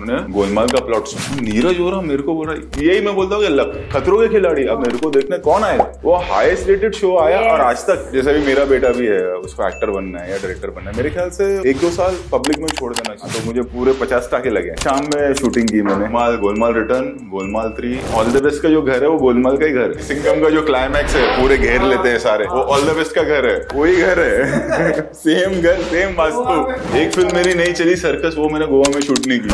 उन्होंने गोलमाल का प्लॉट सुना। नीरज हो रहा मेरे को बोल रहा यही मैं बोलता हूँ खतरों के खिलाड़ी। अब मेरे को देखने कौन आएगा? वो हाईएस्ट रेटेड शो आया और आज तक जैसे भी मेरा बेटा भी है उसको एक्टर बनना है या डायरेक्टर बनना है मेरे ख्याल से एक दो साल पब्लिक में छोड़ देना चाहिए। तो मुझे पूरे पचास टाके लगे। शाम में शूटिंग की मैंने। माल Golmaal return Golmaal three all the best का जो घर है वो गोलमाल का ही घर है। सिंगम का जो क्लाइमैक्स है पूरे घेर लेते हैं सारे। वो ऑल द बेस्ट का घर है वही घर है। सेम घर सेम वास्तु। एक फ़िल्म मेरी नहीं चली सर्कस वो मैंने गोवा में शूट नहीं की।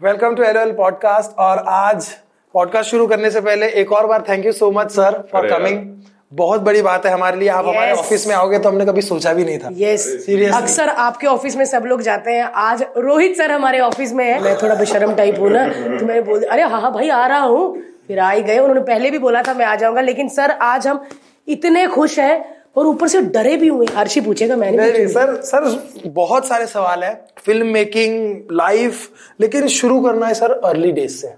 वेलकम टू एल पॉडकास्ट और आज पॉडकास्ट शुरू करने से पहले एक और बार thank you so much sir for coming बहुत बड़ी बात है हमारे लिए। आप yes. हमारे ऑफ़िस में आओगे तो हमने कभी सोचा भी नहीं था। Yes yes. अक्सर आपके ऑफ़िस में सब लोग जाते हैं। आज रोहित सर हमारे ऑफ़िस में है। मैं थोड़ा बेशरम टाइप हूँ ना तो मैं बोल अरे हाँ हाँ भाई आ रहा हूँ। फिर आ ही गए उन्होंने पहले भी बोला था मैं आ जाऊँगा। लेकिन सर आज हम इतने खुश हैं और ऊपर से डरे भी हुए हर्षी पूछेगा मैंने नहीं, नहीं सर सर बहुत सारे सवाल है। फ़िल्म मेकिंग लाइफ लेकिन शुरू करना है सर अर्ली डेज़ से।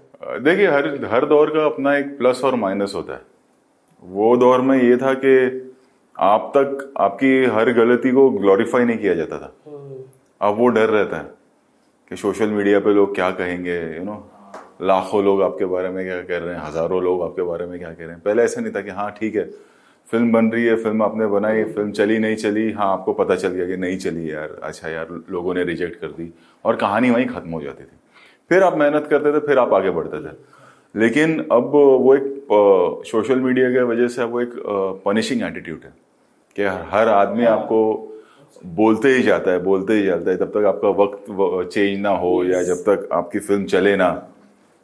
देखिए हर हर दौर का अपना एक प्लस और माइनस होता है। वो दौर में ये था कि आप तक आपकी हर गलती को ग्लोरीफाई नहीं किया जाता था। अब वो डर रहता है कि सोशल मीडिया पे लोग क्या कहेंगे यू नो लाखों लोग आपके बारे में क्या कह रहे हैं हज़ारों लोग आपके बारे में क्या कह रहे हैं। पहले ऐसा नहीं था कि हाँ ठीक है फ़िल्म बन रही है फ़िल्म आपने बनाई फ़िल्म चली नहीं चली हाँ आपको पता चल गया कि नहीं चली यार अच्छा यार लोगों ने रिजेक्ट कर दी और कहानी वहीं खत्म हो जाती थी। फिर आप मेहनत करते थे फिर आप आगे बढ़ते थे। लेकिन अब वो एक सोशल मीडिया की वजह से वो एक पनिशिंग एटीट्यूड है कि हर आदमी आपको बोलते ही जाता है बोलते ही जाता है तब तक आपका वक्त चेंज ना हो या जब तक आपकी फ़िल्म चले ना।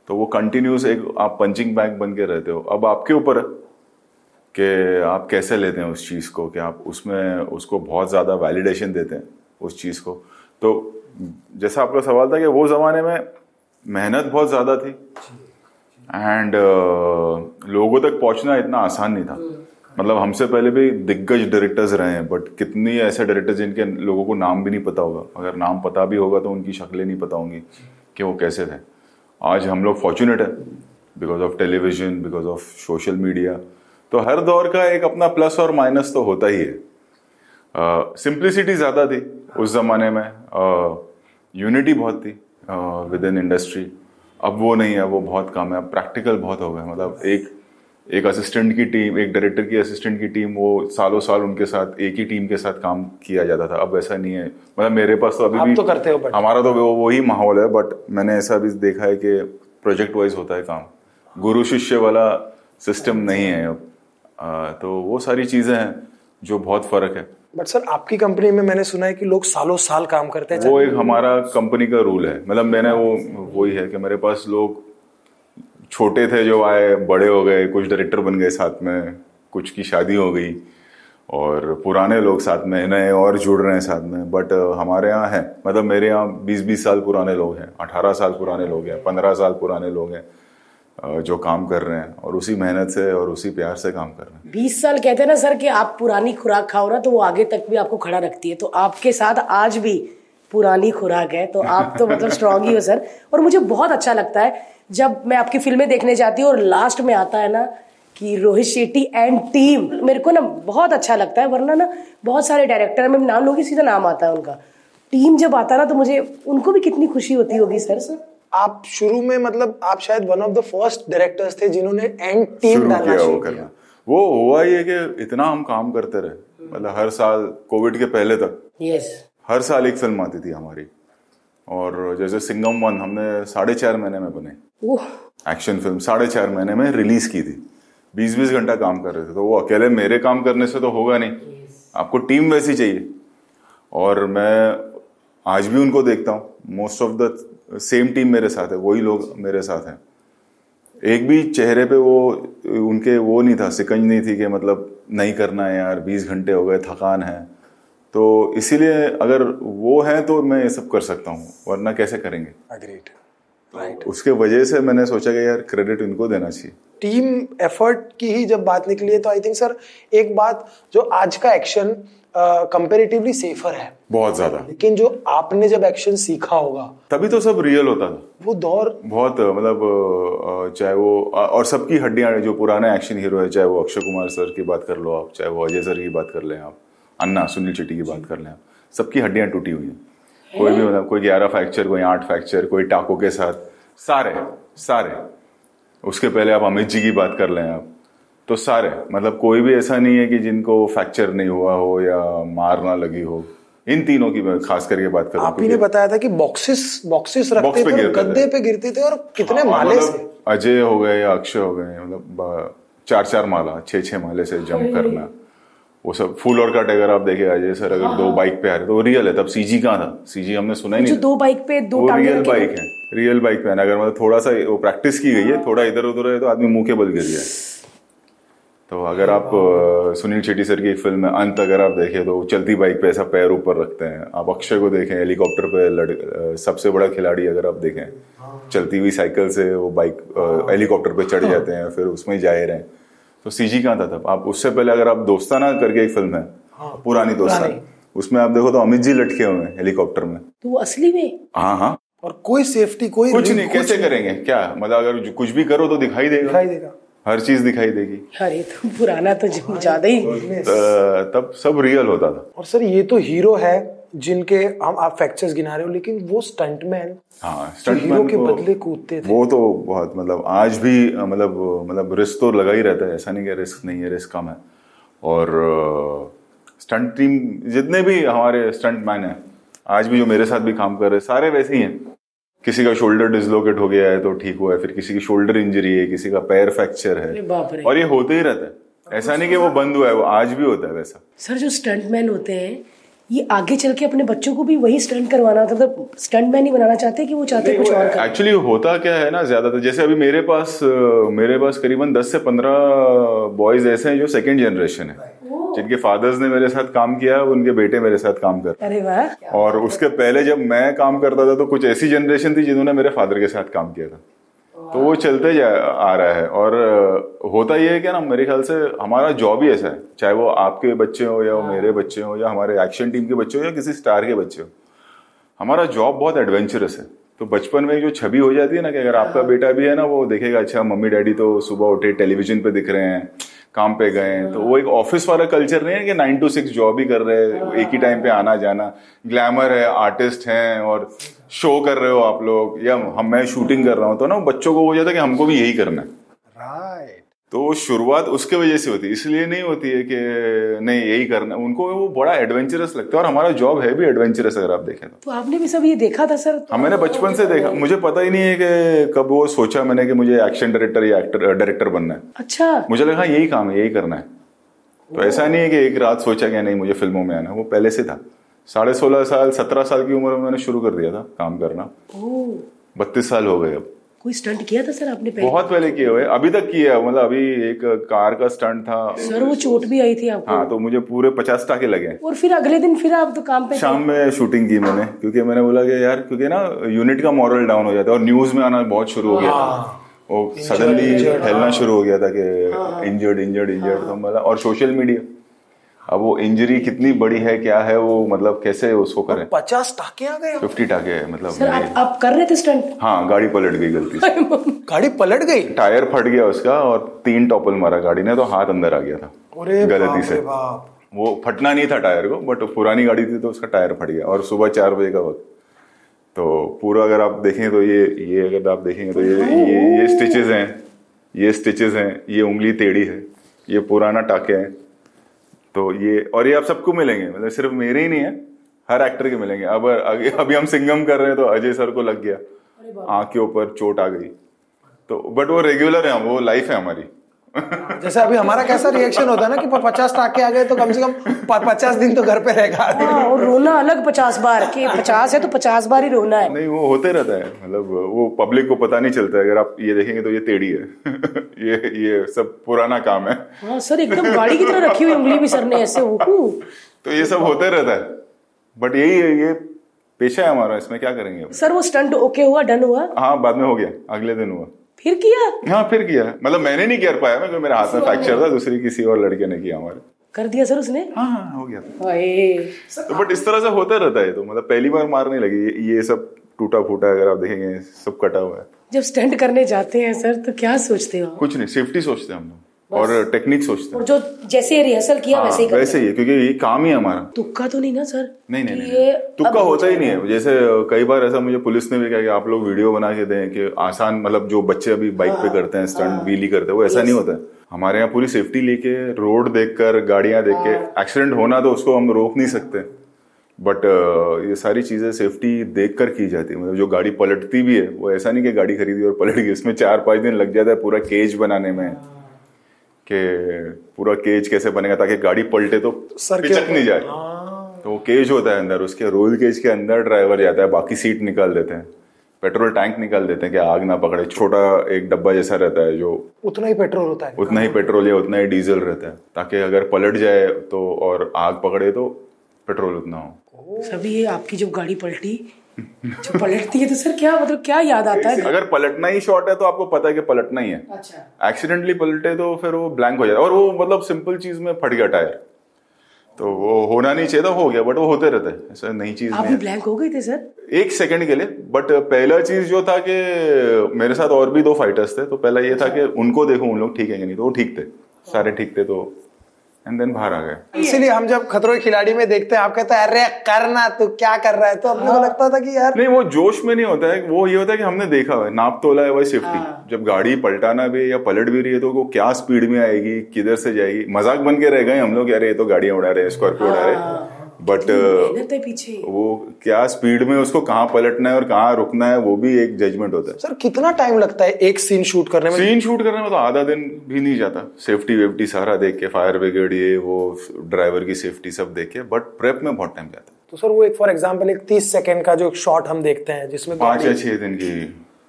तो वो कंटिन्यूस एक आप पंचिंग बैग बन के रहते हो। अब आपके ऊपर कि आप कैसे लेते हैं उस चीज़ को कि आप उसमें उसको बहुत ज़्यादा वैलिडेशन देते हैं उस चीज़ को। तो जैसा आपका सवाल था कि वो ज़माने में मेहनत बहुत ज़्यादा थी एंड uh, लोगों तक पहुँचना इतना आसान नहीं था। मतलब हमसे पहले भी दिग्गज डायरेक्टर्स रहे हैं बट कितनी ऐसे डायरेक्टर्स जिनके लोगों को नाम भी नहीं पता होगा। अगर नाम पता भी होगा तो उनकी शक्लें नहीं पता होंगी कि वो कैसे थे। आज हम लोग फॉर्चुनेट है because of television because of social media तो हर दौर का एक अपना प्लस और माइनस तो होता ही है। सिंप्लिसिटी uh, ज़्यादा थी उस ज़माने में। यूनिटी uh, बहुत थी विद इन इंडस्ट्री अब वो नहीं है वो बहुत कम है। अब प्रैक्टिकल बहुत हो गए। मतलब एक एक असिस्टेंट की टीम एक डायरेक्टर की असिस्टेंट की टीम वो सालों साल उनके साथ एक ही टीम के साथ काम किया जाता था। अब ऐसा नहीं है। मतलब मेरे पास तो अभी भी तो करते हो हमारा तो वो वही माहौल है बट मैंने ऐसा भी देखा है कि प्रोजेक्ट वाइज होता है काम। गुरु शिष्य वाला सिस्टम नहीं है अब। तो वो सारी चीज़ें हैं जो बहुत फ़र्क है। बट सर आपकी कंपनी में मैंने सुना है कि लोग सालों साल काम करते हैं वो एक हमारा कंपनी का रूल है। मतलब मैंने वो वही है कि मेरे पास लोग छोटे थे जो आए, बड़े हो गए, कुछ डायरेक्टर बन गए साथ में, कुछ की शादी हो गई और पुराने लोग साथ में नए और जुड़ रहे हैं साथ में बट हमारे यहाँ है। मतलब मेरे यहाँ बीस बीस साल पुराने लोग हैं, अठारह साल पुराने लोग हैं, पंद्रह साल पुराने लोग हैं जो काम कर रहे हैं और उसी मेहनत से और उसी प्यार से काम कर रहे हैं। बीस साल कहते हैं ना सर कि आप पुरानी खुराक खाओ ना तो वो आगे तक भी आपको खड़ा रखती है। तो आपके साथ आज भी पुरानी खुराक है तो आप तो मतलब स्ट्रांग ही हो, सर। और मुझे बहुत अच्छा लगता है जब मैं आपकी फ़िल्में देखने जाती हूँ और लास्ट में आता है ना कि रोहित शेट्टी एंड टीम मेरे को ना बहुत अच्छा लगता है वरना ना बहुत सारे डायरेक्टर में नाम लोग सीधा नाम आता है उनका। टीम जब आता है ना तो मुझे उनको भी कितनी खुशी होती होगी सर सर आप शुरू में मतलब आप शायद one of the first directors थे जिन्होंने एंड टीम डालना शुरू किया। वो हुआ ये कि इतना हम काम करते रहे मतलब हर साल कोविड के पहले तक। यस हर साल एक फ़िल्म आती थी हमारी। और जैसे सिंगम वन हमने साढ़े चार महीने में बने। एक्शन फ़िल्म साढ़े चार महीने में रिलीज़ की थी। बीस बीस घंटा काम कर रहे थे तो वो अकेले मेरे काम करने से तो होगा नहीं। आपको टीम वैसी चाहिए। और मैं आज भी उनको देखता हूँ। Most of the same team मेरे साथ है वही लोग मेरे साथ हैं। एक भी चेहरे पे वो उनके वो नहीं था सिकंज नहीं थी कि मतलब नहीं करना है यार बीस घंटे हो गए थकान है। तो इसीलिए अगर वो है तो मैं ये सब कर सकता हूँ वरना कैसे करेंगे? Right right. उसके वजह से मैंने सोचा कि यार क्रेडिट इनको देना चाहिए। टीम एफर्ट की ही जब बात निकली है तो आई थिंक सर एक बात जो आज का एक्शन कंपेरेटिवली सेफर है। बहुत ज़्यादा। लेकिन जो आपने जब एक्शन सीखा होगा तभी तो सब रियल होता था। वो दौर बहुत मतलब चाहे वो और सबकी हड्डियाँ जो पुराने एक्शन हीरो है चाहे वो अक्षय कुमार सर की बात कर लो आप चाहे वो अजय सर की बात कर लें आप अन्ना सुनील शेट्टी की बात कर लें आप सबकी हड्डियाँ टूटी हुई हैं। कोई भी मतलब कोई ग्यारह फ्रैक्चर कोई आठ फ्रैक्चर कोई टाको के साथ सारे सारे। उसके पहले आप अमित जी की बात कर लें आप तो सारे मतलब कोई भी ऐसा नहीं है कि जिनको फ्रैक्चर नहीं हुआ हो या मार ना लगी हो इन तीनों की मैं खास करके बात करूँ। आप ही ने बताया था कि बॉक्सेस बॉक्सेस रखते बॉक्स पे थे और गद्दे पे गिरते थे और कितने और माले मतलब से? अजय हो गए अक्षय हो गए मतलब चार चार माला छह छह माले से जंप करना। वो सब फुल और कट अगर आप देखे अजय सर अगर दो बाइक पे आ रहे तो वो रियल है तब सीजी कहाँ था? सीजी हमने सुना ही नहीं। दो बाइक पे दो वो रियल बाइक है रियल बाइक पे है अगर मतलब थोड़ा सा वो प्रैक्टिस की गई है थोड़ा इधर उधर है तो आदमी मुँह के बल गिर गया तो अगर आप सुनील शेट्टी सर की एक फ़िल्म है अंत अगर आप देखें तो चलती बाइक पे ऐसा पैर ऊपर रखते हैं। आप अक्षय को देखें हेलीकॉप्टर पे लड़ सबसे बड़ा खिलाड़ी अगर आप देखें चलती हुई साइकिल से वो बाइक हेलीकॉप्टर पे चढ़ जाते हैं फिर उसमें ही जाए रहे तो सीजी कहाँ था तब? आप उससे पहले अगर आप दोस्ताना करके एक फ़िल्म है हाँ, पुरानी दोस्ताना उसमें आप देखो तो अमित जी लटके हुए हैं हेलीकॉप्टर में। तो वो असली में? हाँ हाँ। और कोई सेफ्टी कोई कुछ नहीं कैसे करेंगे? क्या? मतलब अगर कुछ भी करो तो दिखाई देगा। दिखाई देगा। हर चीज़ दिखाई देगी। अरे तो पुराना तो ज़्यादा ही तब सब रियल होता था। और सर ये तो हीरो है। जिनके हम आप फैक्चर्स गिना रहे हो लेकिन वो स्टंटमैन हाँ हीरो के बदले कूदते थे। वो तो बहुत मतलब आज भी मतलब मतलब रिस्क तो लगा ही रहता है। ऐसा नहीं कि रिस्क नहीं है रिस्क कम है। और स्टंट टीम जितने भी हमारे स्टंट मैन हैं आज भी जो मेरे साथ भी काम कर रहे हैं सारे वैसे ही हैं। किसी का शोल्डर डिसलोकेट हो गया है तो ठीक हुआ है। फिर किसी की शोल्डर इंजरी है किसी का पैर फ्रैक्चर है। और ये होते ही रहता है। ऐसा नहीं कि वो बंद हुआ है वो आज भी होता है वैसा। सर जो स्टंटमैन होते हैं ये आगे चल के अपने बच्चों को भी वही स्टंट करवाना था मतलब स्टंटमैन ही बनाना चाहते हैं कि वो चाहते कुछ और एक्चुअली होता क्या है ना ज़्यादातर जैसे अभी मेरे पास मेरे पास करीबन 10 से 15 बॉयज़ ऐसे हैं जो सेकंड जनरेशन है जिनके फादर्स ने मेरे साथ काम किया उनके बेटे मेरे साथ काम कर। अरे वाह। और उसके पहले जब मैं काम करता था तो कुछ ऐसी जनरेशन थी जिन्होंने मेरे फादर के साथ काम किया था। तो वो चलते जा आ रहा है। और होता ये है क्या ना मेरे ख्याल से हमारा जॉब ही ऐसा है। चाहे वो आपके बच्चे हो या वो मेरे बच्चे हो या हमारे एक्शन टीम के बच्चे हो या किसी स्टार के बच्चे हो। हमारा जॉब बहुत एडवेंचरस है। तो बचपन में जो छवि हो जाती है ना कि अगर आपका बेटा भी है ना वो देखेगा अच्छा मम्मी डैडी तो सुबह उठे टेलीविज़न पे दिख रहे हैं काम पे गए हैं। तो वो एक ऑफ़िस वाला कल्चर नहीं है कि नाइन टू सिक्स जॉब ही कर रहे हैं एक ही टाइम पे आना जाना ग्लैमर है आर्टिस्ट हैं और शो कर रहे हो आप लोग या हम मैं शूटिंग कर रहा हूँ तो ना बच्चों को हो जाता है कि हमको भी यही करना है। राइट तो शुरुआत उसके वजह से होती है इसलिए नहीं होती है कि नहीं यही करना उनको वो बड़ा एडवेंचरस लगता है और हमारा जॉब है भी एडवेंचरस अगर आप देखें तो। तो आपने भी सब ये देखा था सर? तो हाँ मैंने बचपन से देखा। मुझे पता ही नहीं है कि कब वो सोचा मैंने कि मुझे एक्शन डायरेक्टर या एक्टर डायरेक्टर बनना है। अच्छा। मुझे लगा हाँ, यही काम है यही करना है। तो ऐसा नहीं है कि एक रात सोचा कि नहीं मुझे फ़िल्मों में आना वो पहले से था। साढ़े सोलह साल सत्रह साल की उम्र में मैंने शुरू कर दिया था काम करना। बत्तीस साल हो गए अब। कोई स्टंट किया था सर आपने पहले? बहुत पहले किए हुए अभी तक किया है मतलब अभी एक कार का स्टंट था। सर वो चोट भी आई थी आपको? हाँ तो मुझे पूरे पचास टाके लगे। और फिर अगले दिन फिर आप तो काम पे शाम में शूटिंग की मैंने क्योंकि मैंने बोला कि यार क्योंकि ना यूनिट का मॉरल डाउन हो जाता है और न्यूज़ में आना बहुत शुरू हो गया था। वो सडनली फैलना शुरू हो गया था कि इंजर्ड इंजर्ड इंजर्ड तो मतलब और सोशल मीडिया अब वो इंजरी कितनी बड़ी है क्या है वो मतलब कैसे उसको करें? पचास टाके आ गए फिफ्टी टाके है मतलब सर आप आप कर रहे थे स्टंट हाँ गाड़ी पलट गई गलती से। गाड़ी पलट गई? टायर फट गया उसका और तीन टॉपल मारा गाड़ी ने तो हाथ अंदर आ गया था। गलती से। वो फटना नहीं था टायर को बट पुरानी गाड़ी थी तो उसका टायर फट गया और सुबह चार बजे का वक्त। तो पूरा अगर आप देखें तो ये ये अगर आप देखेंगे तो ये ये ये स्टिचेस हैं ये स्टिचेस हैं ये उंगली टेढ़ी है ये पुराना टाके हैं। तो ये और ये आप सबको मिलेंगे मतलब सिर्फ़ मेरे ही नहीं है हर एक्टर के मिलेंगे। अब अभी अभी हम सिंगम कर रहे हैं तो अजय सर को लग गया। आँख के ऊपर चोट आ गई। तो बट वो रेगुलर है वो लाइफ है हमारी। जैसे अभी हमारा कैसा रिएक्शन होता है ना कि पचास टाके आ गए तो कम से कम पचास दिन तो घर पे रहेगा। हाँ और रोना अलग पचास बार कि पचास है तो पचास बार ही रोना है। नहीं वो होते रहता है मतलब वो पब्लिक को पता नहीं चलता है। अगर आप ये देखेंगे तो ये टेढ़ी है। ये ये सब पुराना काम है। हाँ सर एकदम गाड़ी की तरह रखी हुई उंगली भी सर ने ऐसे तो ये सब होते रहता है। बट यही है ये पेशा है हमारा इसमें क्या करेंगे अब? सर वो स्टंट ओके हुआ डन हुआ? हाँ बाद में हो गया अगले दिन हुआ। फिर किया? हाँ फिर किया। मतलब मैंने नहीं कर पाया मैं मेरे हाथ में फ्रैक्चर था दूसरी किसी और लड़के ने किया हमारे। कर दिया सर उसने? हाँ हाँ हो गया। था तो बट इस तरह से होता रहता है तो मतलब पहली बार मारने लगी ये, ये सब टूटा फूटा अगर आप देखेंगे सब कटा हुआ है। जब स्टंट करने जाते हैं सर तो क्या सोचते हो कुछ नहीं सेफ्टी सोचते हैं हम लोग। और टेक्निक सोचते हैं। जो जैसे रिहर्सल किया वैसे ही हाँ, वैसे ही है क्योंकि ये काम ही है हमारा। तुक्का तो नहीं ना सर? नहीं नहीं नहीं, ये नहीं। तुक्का होता ही नहीं है। जैसे कई बार ऐसा मुझे पुलिस ने भी कहा कि आप लोग वीडियो बना के दें कि आसान मतलब जो बच्चे अभी बाइक पे करते हैं स्टंट व्हीली करते हैं वो ऐसा नहीं होता है। हमारे यहाँ पूरी सेफ्टी लेके रोड देखकर गाड़ियाँ देख के एक्सीडेंट होना तो उसको हम रोक नहीं सकते। बट ये सारी चीज़ें सेफ्टी देख कर की जाती है। मतलब जो गाड़ी पलटती भी है वो ऐसा नहीं कि गाड़ी खरीदी और पलट गई इसमें चार पाँच दिन लग जाता है पूरा केज बनाने में कि पूरा केज कैसे बनेगा ताकि गाड़ी पलटे तो सर के पिचक नहीं जाए। तो वो केज होता है अंदर उसके रोल केज के अंदर ड्राइवर जाता है बाकी सीट निकाल देते हैं। पेट्रोल टैंक निकाल देते हैं कि आग ना पकड़े छोटा एक डब्बा जैसा रहता है जो उतना ही पेट्रोल होता है। उतना ही पेट्रोल या उतना ही डीजल रहता है ताकि अगर पलट जाए तो और आग पकड़े तो पेट्रोल उतना हो। सभी ये आपकी जब गाड़ी पलटी जो पलटती है तो सर क्या मतलब क्या याद आता है? अगर पलटना ही शॉर्ट है तो आपको पता है कि पलटना ही है। अच्छा। एक्सीडेंटली पलटे तो फिर वो ब्लैंक हो जाता है। और वो मतलब सिंपल चीज़ में फट गया टायर तो वो होना नहीं चाहिए था हो गया बट वो होते रहते है। ऐसा नई चीज़ आप भी ब्लैंक हो गए थे सर? एक सेकंड के लिए बट पहला चीज़ जो था कि मेरे साथ और भी दो फाइटर्स थे तो पहला ये था कि उनको देखो उन लोग ठीक है कि नहीं तो वो ठीक थे। सारे ठीक थे तो एंड देन बाहर आ गए। इसीलिए हम जब खतरों के खिलाड़ी में देखते हैं आप कहते हैं अरे करना तू क्या कर रहा है? तो अपने को लगता था कि यार नहीं वो जोश में नहीं होता है। वो ये होता है कि हमने देखा है नाप तोला है वही सेफ्टी जब गाड़ी पलटाना भी है या पलट भी रही है तो वो क्या स्पीड में आएगी किधर से जाएगी? मज़ाक बन के रह गए हम लोग यार ये तो गाड़ियाँ उड़ा रहे हैं स्कॉर्पियो उड़ा रहे हैं। बट पीछे। वो क्या स्पीड में उसको कहाँ पलटना है और कहाँ रुकना है वो भी एक जजमेंट होता है। सर कितना टाइम लगता है एक सीन शूट करने में? सीन शूट करने में तो आधा दिन भी नहीं जाता। सेफ्टी वेफ्टी सारा देख के फायर ब्रिगेड ये वो ड्राइवर की सेफ्टी सब देख के बट प्रेप में बहुत टाइम जाता है। तो सर वो एक फॉर एग्ज़ाम्पल एक तीस सेकंड का जो शॉट हम देखते हैं जिसमें पाँच या छह दिन की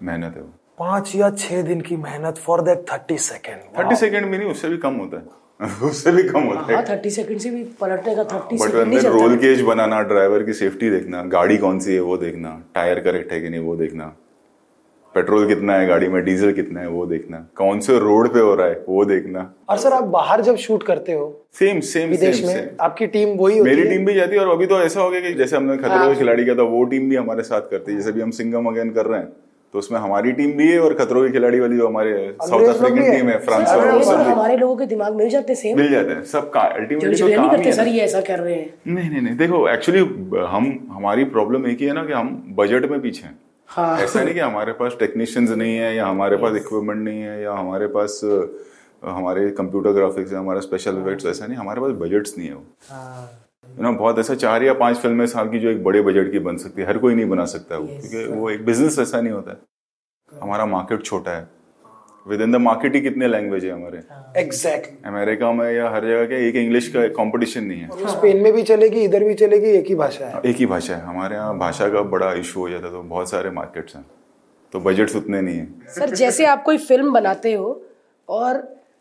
मेहनत है वो। पाँच या छह दिन की मेहनत for that thirty second thirty second में नहीं उससे भी कम होता है। उससे भी कम होता है। हाँ थर्टी सेकंड से भी पलटने का थर्टी बट अंदर रोल केज बनाना ड्राइवर की सेफ्टी देखना गाड़ी कौन सी है वो देखना टायर करेक्ट है कि नहीं वो देखना पेट्रोल कितना है गाड़ी में डीजल कितना है वो देखना कौन से रोड पे हो रहा है वो देखना। और सर आप बाहर जब शूट करते हो सेम सेम विदेश में सेम आपकी टीम वही होती मेरी है? टीम भी जाती है और अभी तो ऐसा हो गया कि जैसे हमने खतरे हाँ। के खिलाड़ी किया था वो टीम भी हमारे साथ करती है। जैसे भी हम सिंगम अगेन कर रहे हैं तो उसमें हमारी टीम भी है और खतरों के खिलाड़ी वाली जो हमारे साउथ अफ्रीकन टीम है फ्रांस और ये हमारे लोगों के दिमाग मिल जाते सेम मिल जाते हैं सब का अल्टीमेटली तो नहीं काम करते सर ये ऐसा कर रहे हैं। नहीं नहीं नहीं देखो एक्चुअली हम हमारी प्रॉब्लम एक ही है ना कि हम बजट में पीछे हैं। हाँ। ऐसा नहीं कि हमारे पास टेक्नीशियंस नहीं है या हमारे पास इक्विपमेंट नहीं है या हमारे पास हमारे कंप्यूटर ग्राफिक्स है हमारा स्पेशल इफेक्ट्स ऐसा नहीं हमारे पास बजट्स नहीं है वो। यू नो बहुत ऐसा चार या पाँच फ़िल्में साल की जो एक बड़े बजट की बन सकती है हर कोई नहीं बना सकता है वो क्योंकि वो एक बिज़नेस ऐसा नहीं होता है। हमारा मार्केट छोटा है। विद इन द मार्केट ही कितने लैंग्वेज है हमारे। Exact exactly. अमेरिका में या हर जगह के एक इंग्लिश का कंपटीशन नहीं है। स्पेन में भी चलेगी इधर भी चलेगी एक ही भाषा है। एक ही भाषा है। हमारे यहाँ भाषा का बड़ा इशू हो जाता है तो बहुत सारे मार्केट्स हैं। तो बजट्स उतने नहीं है। सर जैसे आप कोई फ़िल्म बनाते हो और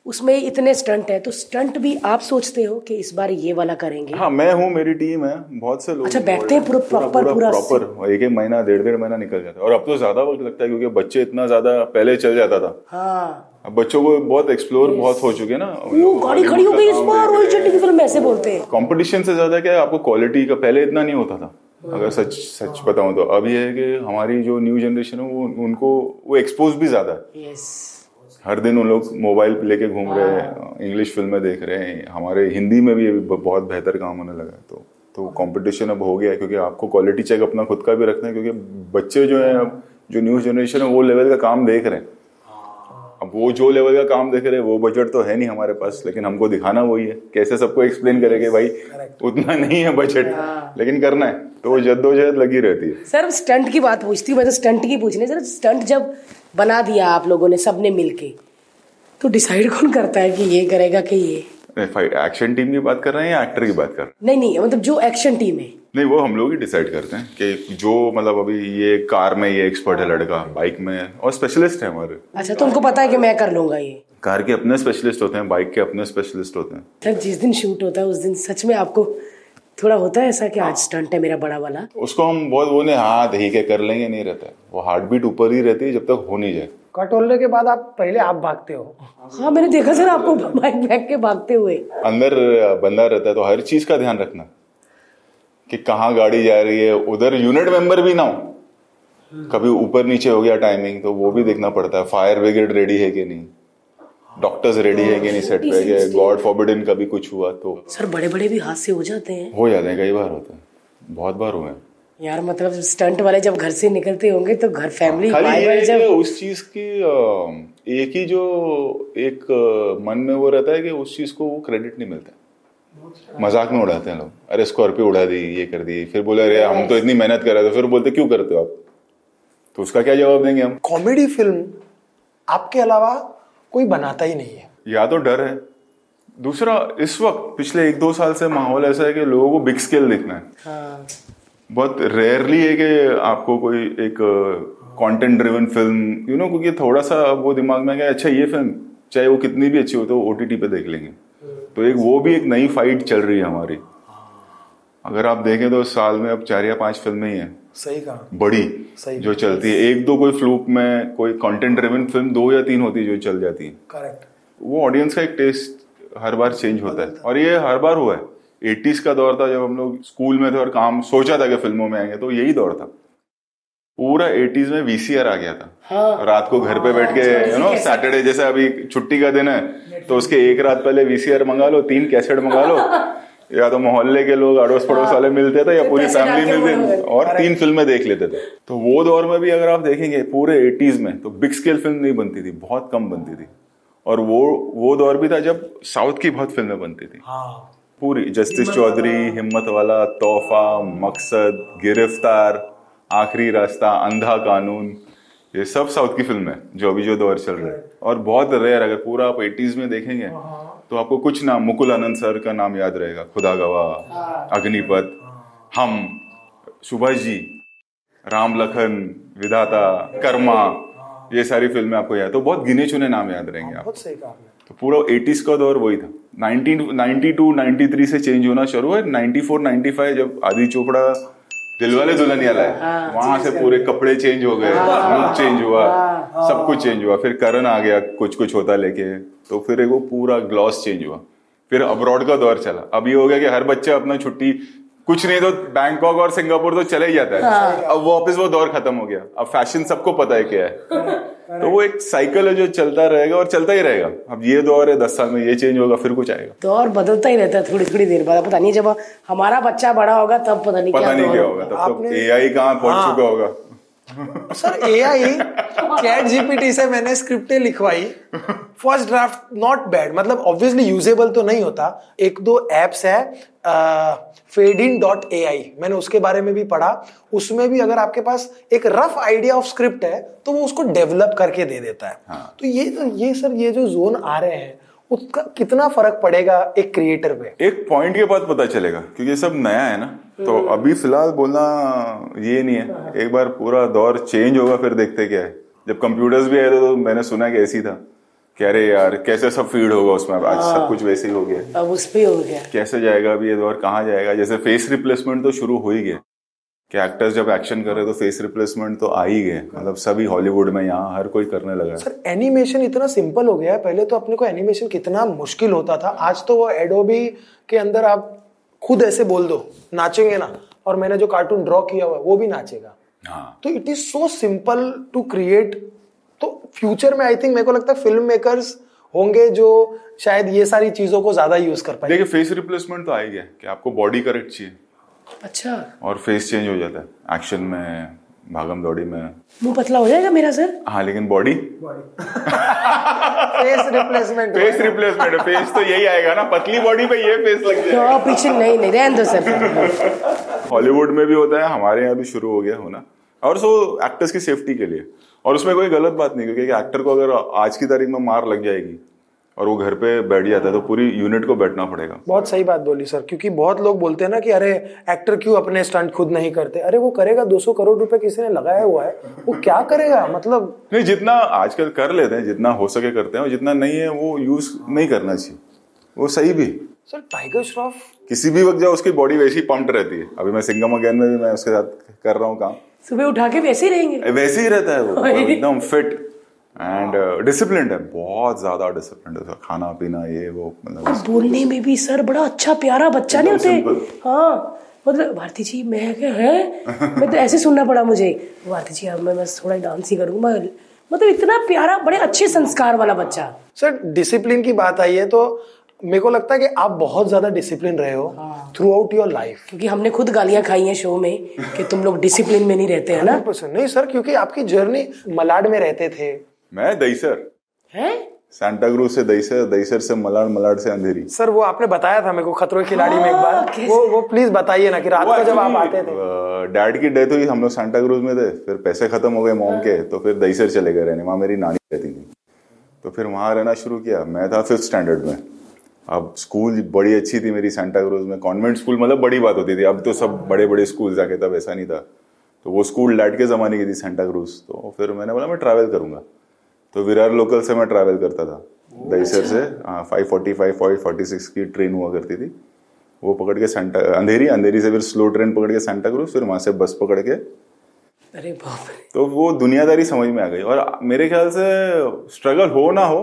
उसमें इतने स्टंट है तो स्टंट भी आप सोचते हो कि इस बार ये वाला करेंगे? हाँ मैं हूँ मेरी टीम है बहुत से लोग अच्छा, बैठते हैं पूरा proper- पूरा प्रॉपर एक एक महीना डेढ़ डेढ़ महीना निकल जाता है। और अब तो ज़्यादा वक्त लगता है क्योंकि बच्चे इतना ज़्यादा पहले चल जाता था। हाँ। अब बच्चों को बहुत एक्सप्लोर बहुत हो चुके हैं ना। वो गाड़ी खड़ी हो गई इस बार रोहित शेट्टी की फ़िल्म ऐसे बोलते हैं। कंपटीशन से ज़्यादा क्या है आपको क्वालिटी का पहले इतना नहीं होता था। अगर सच सच बताऊँ तो। अब ये है कि हमारी जो न्यू जनरेशन है वो उनको वो एक्सपोज भी ज़्यादा है। हर दिन उन लोग मोबाइल पे लेके घूम रहे हैं इंग्लिश फ़िल्में देख रहे हैं हमारे हिंदी में भी अभी बहुत बेहतर काम होने लगा है तो तो कंपटीशन अब हो गया है क्योंकि आपको क्वालिटी चेक अपना खुद का भी रखना है क्योंकि बच्चे जो हैं अब जो न्यू जनरेशन है वो लेवल का काम देख रहे हैं। अब वो जो लेवल का काम देख रहे हैं वो बजट तो है नहीं हमारे पास लेकिन हमको दिखाना वही है। कैसे सबको एक्सप्लेन करेंगे भाई? उतना नहीं है बजट लेकिन करना है। तो वो जद्दोजहद लगी रहती है। सर स्टंट की बात पूछती हूँ मैं तो स्टंट की पूछने सर स्टंट जब बना दिया आप लोगों ने सबने मिलके तो डिसाइड कौन करता है कि ये करेगा कि ये? एक्शन टीम की बात कर रहे हैं या एक्टर की बात कर रहे हैं? नहीं नहीं मतलब जो एक्शन टीम है नहीं वो हम लोग ही डिसाइड करते हैं कि जो मतलब अभी ये कार में ये एक्सपर्ट है लड़का बाइक में और स्पेशलिस्ट है हमारे। अच्छा तो उनको पता है कि मैं कर लूँगा ये? कार के अपने स्पेशलिस्ट होते हैं बाइक के अपने स्पेशलिस्ट होते हैं। सर जिस दिन शूट होता है उस दिन सच में आपको थोड़ा होता है ऐसा कि आज स्टंट है मेरा बड़ा वाला? उसको हम बहुत वो नहीं हाँ ठीक है कर लेंगे नहीं रहता है। वो हार्ट बीट ऊपर ही रहती है जब तक हो नहीं जाए। कटोलने के बाद आप पहले आप भागते हो। हाँ मैंने देखा सर आपको बाइक फेंक के भागते हुए। अंदर बंदा रहता है तो हर चीज़ का ध्यान रखना। कि कहाँ गाड़ी जा रही है उधर यूनिट मेंबर भी ना हो। कभी ऊपर नीचे हो गया टाइमिंग तो वो भी देखना पड़ता है फायर ब्रिगेड रेडी है कि नहीं? डॉक्टर्स रेडी है कि नहीं? सेट पे कि गॉड फॉरबिडन कभी कुछ हुआ तो। सर बड़े बड़े भी हादसे हो जाते हैं। हो जाते हैं कई बार होते हैं। बहुत बार हुए हैं। यार मतलब स्टंट वाले जब घर से निकलते होंगे तो घर फैमिली खाली जब उस चीज़ की एक ही जो एक मन में वो रहता है कि उस चीज़ को वो क्रेडिट नहीं मिलता। मज़ाक में उड़ाते हैं लोग। अरे स्कॉर्पियो उड़ा दी ये कर दी फिर बोले अरे हम तो इतनी मेहनत कर रहे थे। फिर बोलते क्यों करते हो आप? तो उसका क्या जवाब देंगे हम? कॉमेडी फ़िल्म आपके अलावा कोई बनाता ही नहीं है। या तो डर है। दूसरा इस वक्त पिछले एक दो साल से माहौल ऐसा है कि लोगों को बिग स्केल दिखना है। हाँ। बहुत रेयरली है कि आपको कोई एक content driven film you know क्योंकि थोड़ा सा वो दिमाग में गया अच्छा ये फ़िल्म चाहे वो कितनी भी अच्छी हो तो ओटीटी पे देख लेंगे। तो एक वो भी एक नई फाइट चल रही है हमारी। अगर आप देखें तो साल में अब चार या पाँच फ़िल्में ही हैं। सही कहा। बड़ी सही। जो चलती है। एक दो कोई फ्लूक में कोई कंटेंट ड्रिवन फ़िल्म दो या तीन होती है जो चल जाती है। करेक्ट वो ऑडियंस का एक टेस्ट हर बार चेंज होता है। और ये हर बार हुआ है। एटीज का दौर था जब हम लोग स्कूल में थे और काम सोचा था कि फ़िल्मों में आएँगे तो यही दौर था। पूरा एटीज में वीसीआर आ गया था। हाँ। रात को घर पे बैठ के यू नो सैटरडे जैसे अभी छुट्टी का दिन है तो उसके एक रात पहले वीसीआर मंगा लो तीन कैसेट मंगा लो। या तो मोहल्ले के लोग अड़ोस पड़ोस वाले मिलते थे या पूरी फैमिली मिलती। और तीन फ़िल्में देख लेते थे। तो वो दौर में भी अगर आप देखेंगे पूरे एटीज में तो बिग स्केल फ़िल्म नहीं बनती थी बहुत कम बनती थी। और वो वो दौर भी था जब साउथ की बहुत फ़िल्में बनती थी। हाँ। पूरी जस्टिस चौधरी हिम्मत वाला तोहफा मकसद गिरफ़्तार आखिरी रास्ता अंधा कानून। ये सब साउथ की फ़िल्म है जो अभी जो दौर चल रहा है। और बहुत रेयर अगर पूरा आप एटीज में देखेंगे तो आपको कुछ नाम मुकुल आनंद सर का नाम याद रहेगा खुदा गवाह अग्निपथ हम सुभाष जी राम लखन विधाता कर्मा ये सारी फ़िल्में आपको याद तो बहुत गिने चुने नाम याद रहेंगे आप बहुत सही कहा तो पूरा एटीज का दौर वही था। 19 92 93 से चेंज होना शुरू है 94 95 जब आदि चोपड़ा दिलवाले दुल्हनिया लाए। वहाँ से पूरे कपड़े चेंज हो गए लुक चेंज हुआ सब कुछ चेंज हुआ। फिर करण आ गया कुछ कुछ होता लेके। तो फिर वो पूरा ग्लॉस चेंज हुआ। फिर अब्रॉड का दौर चला। अब ये हो गया कि हर बच्चा अपना छुट्टी कुछ नहीं तो बैंकॉक और सिंगापुर तो चला ही जाता है। अब वापस वो दौर खत्म हो गया। अब फ़ैशन सबको पता है क्या है। तो वो एक साइकिल है जो चलता रहेगा और चलता ही रहेगा। अब ये दौर है दस साल में ये चेंज होगा फिर कुछ आएगा। दौर बदलता ही रहता है थोड़ी थोड़ी देर बाद। पता नहीं जब हमारा बच्चा बड़ा होगा तब पता नहीं पता क्या नहीं क्या होगा। होगा तब तो ए आई कहाँ पहुँच हाँ। चुका होगा? Sir A AI chat GPT से मैंने स्क्रिप्टें लिखवाई। फ़र्स्ट ड्राफ्ट नॉट बैड मतलब ऑब्वियसली यूजेबल तो नहीं होता। एक दो एप्स है फेड इन डॉट ए आई मैंने उसके बारे में भी पढ़ा। उसमें भी अगर आपके पास एक रफ आइडिया ऑफ़ स्क्रिप्ट है तो वो उसको डेवलप करके दे देता है। हाँ। तो ये ये सर ये जो जोन आ रहे हैं उसका कितना फ़र्क पड़ेगा एक क्रिएटर पे? एक पॉइंट के बाद पता चलेगा क्योंकि सब नया है ना। तो अभी फ़िलहाल बोलना ये नहीं है। एक बार पूरा दौर चेंज होगा फिर देखते क्या है। जब कंप्यूटर्स भी आए थे तो मैंने सुना कि ऐसी था कि अरे यार कैसे सब फ़ीड होगा उसमें? आज सब कुछ वैसे ही हो गया। अब उस पे हो गया। कैसे जाएगा अभी ये दौर? कहाँ जाएगा? जैसे फेस रिप्लेसमेंट तो शुरू हो ही गया। कि एक्टर्स जब एक्शन कर रहे तो फेस रिप्लेसमेंट तो आ ही गए। मतलब सभी हॉलीवुड में यहाँ हर कोई करने लगा है। सर एनिमेशन इतना सिंपल हो गया है। पहले तो अपने को एनिमेशन कितना मुश्किल होता था। आज तो वो एडोबी के अंदर आप खुद ऐसे बोल दो नाचेंगे ना और मैंने जो कार्टून ड्रॉ किया हुआ है वो भी नाचेगा। हाँ। तो it is so simple to create तो फ्यूचर में आई थिंक मेरे को लगता है फ़िल्म मेकर्स होंगे जो शायद ये सारी चीज़ों को ज़्यादा यूज़ कर पाए देखिए फेस रिप्लेसमेंट तो आ ही कि आपको बॉडी करेक्ट चाहिए। अच्छा। और फेस चेंज हो जाता है। एक्शन में भागम दौड़ी में। मुँह पतला हो जाएगा मेरा सर? हाँ लेकिन body face replacement face replacement face तो यही आएगा ना। पतली बॉडी पे ये फेस लग जाएगा। तो पीछे नहीं नहीं रहने दो सर। हॉलीवुड में भी होता है हमारे यहाँ भी शुरू हो गया होना और सो एक्टर्स की सेफ्टी के लिए। और उसमें कोई गलत बात नहीं क्योंकि एक्टर को अगर आज की तारीख में मार लग जाएगी और वो घर पे बैठ जाता है तो पूरी यूनिट को बैठना पड़ेगा। बहुत सही बात बोली सर क्योंकि बहुत लोग बोलते हैं ना कि अरे एक्टर क्यों अपने स्टंट खुद नहीं करते? अरे वो करेगा 200 करोड़ रुपए किसी ने लगाया हुआ है वो क्या करेगा? मतलब नहीं जितना आजकल कर लेते हैं जितना हो सके करते हैं और जितना नहीं है वो यूज़ नहीं करना चाहिए। वो सही भी। सर टाइगर श्रॉफ किसी भी वक्त जाओ उसकी बॉडी वैसी पंप्ड रहती है। अभी मैं सिंगम अगेन में भी मैं उसके साथ कर रहा हूँ काम। सुबह उठा के वैसे ही रहेंगे? वैसे ही रहता है वो एकदम फिट एंड डिसिप्लिन है बहुत ज़्यादा डिसिप्लिन है खाना पीना ये वो मतलब बोलने में भी सर बड़ा अच्छा प्यारा बच्चा नहीं होते। हाँ मतलब भारती जी मैं क्या है? मैं तो ऐसे सुनना पड़ा मुझे। भारती जी अब मैं बस थोड़ा डांस ही करूँगा मतलब इतना प्यारा बड़े अच्छे संस्कार वाला बच्चा। सर डिसिप्लिन की बात आई है तो मेरे को लगता है कि आप बहुत ज़्यादा डिसिप्लिन रहे हो थ्रू आउट योर लाइफ क्योंकि हमने खुद गालियाँ खाई हैं शो में कि तुम लोग डिसिप्लिन में नहीं रहते है ना? नहीं सर क्योंकि आपकी जर्नी मलाड में रहते थे। मैं दईसर है? सैंटा क्रूज से दईसर दईसर से मलाड मलाड से अंधेरी। सर वो आपने बताया था मेरे को खतरों के खिलाड़ी में एक हाँ, बार कैसे? वो वो प्लीज़ बताइए ना कि रात को जब आप आते थे। डैड की डेथ हुई हम लोग सैंटा क्रूज में थे फिर पैसे खत्म हो गए मोम के तो फिर दईसर चले गए रहने वहाँ मेरी नानी रहती थी। तो फिर वहाँ रहना शुरू किया। मैं था फिफ्थ स्टैंडर्ड में। अब स्कूल बड़ी अच्छी थी मेरी सेंटा क्रूज में। कॉन्वेंट स्कूल मतलब बड़ी बात होती थी। अब तो सब बड़े बड़े स्कूल जाके तब ऐसा नहीं था। तो वो स्कूल डैड के ज़माने की थी सेंटा क्रूज तो फिर मैंने बोला मैं ट्रैवल करूँगा। तो विरार लोकल से मैं ट्रैवल करता था। दहीसर से हाँ five forty five five forty six की ट्रेन हुआ करती थी। वो पकड़ के सेंटा अंधेरी अंधेरी से फिर स्लो ट्रेन पकड़ के सेंटा क्रूज फिर वहाँ से बस पकड़ के। अरे बाप तो वो दुनियादारी समझ में आ गई और मेरे ख्याल से स्ट्रगल हो ना हो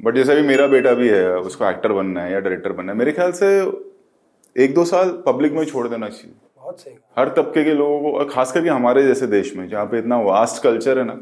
बट जैसे भी मेरा बेटा भी है उसको एक्टर बनना है या डायरेक्टर बनना है मेरे ख्याल से एक दो साल पब्लिक में छोड़ देना चाहिए। बहुत सही। हर तबके के लोगों को और खास करके हमारे जैसे देश में जहाँ पे इतना वास्ट कल्चर है ना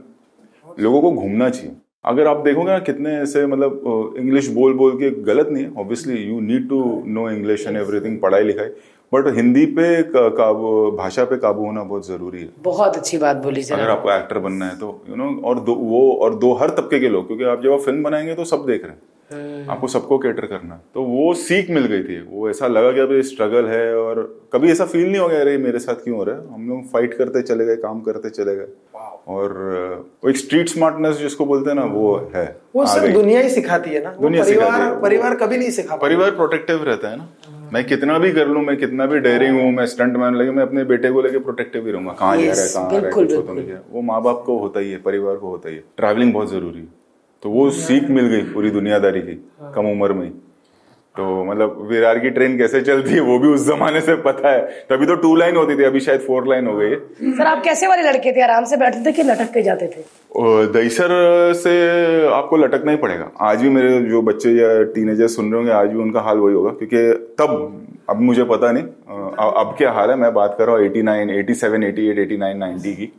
लोगों को घूमना चाहिए। अगर आप देखोगे ना कितने ऐसे मतलब इंग्लिश बोल बोल के गलत नहीं है। Obviously you need to know English and everything पढ़ाई लिखाई। बट हिंदी पे काबू भाषा पे काबू होना बहुत ज़रूरी है। बहुत अच्छी बात बोली सर अगर आपको एक्टर बनना है तो यू you नो know, और दो वो और दो हर तबके के लोग क्योंकि आप जब आप फ़िल्म बनाएँगे तो सब देख रहे हैं। आपको सबको कैटर करना। तो वो सीख मिल गई थी। वो ऐसा लगा कि अभी स्ट्रगल है और कभी ऐसा फील नहीं हो गया अरे मेरे साथ क्यों हो रहा है? हम लोग फाइट करते चले गए काम करते चले गए। और वो एक स्ट्रीट स्मार्टनेस जिसको बोलते हैं ना वो है। वो गई। दुनिया ही सिखाती है ना। दुनिया परिवार है। परिवार कभी नहीं सिखा परिवार प्रोटेक्टिव रहता है ना। मैं कितना भी कर लूँ मैं कितना भी डेयरिंग हूँ। मैं स्टंट मैन लगे मैं अपने बेटे को लेके प्रोटेक्टिव ही रहूँगा। कहाँ जा रहा है कहाँ रहा है कुछ होता नहीं है। वो माँ बाप को होता ही है परिवार को होता ही है। ट्रैवलिंग बहुत ज़रूरी है। तो वो सीख मिल गई पूरी दुनियादारी की कम उम्र में तो मतलब विरार की ट्रेन कैसे चलती है वो भी उस जमाने से पता है। तभी तो टू लाइन होती थी अभी शायद फोर लाइन हो गई है। सर आप कैसे वाले लड़के थे? आराम से बैठते थे कि लटक के जाते थे? और दहीसर से आपको लटकना ही पड़ेगा। आज भी मेरे जो बच्चे या टीनेजर सुन रहे होंगे आज भी उनका हाल वही होगा क्योंकि तब अब मुझे पता नहीं अब क्या हाल है? मैं बात कर रहा हूँ eighty nine eighty seven eighty eight eighty nine ninety की।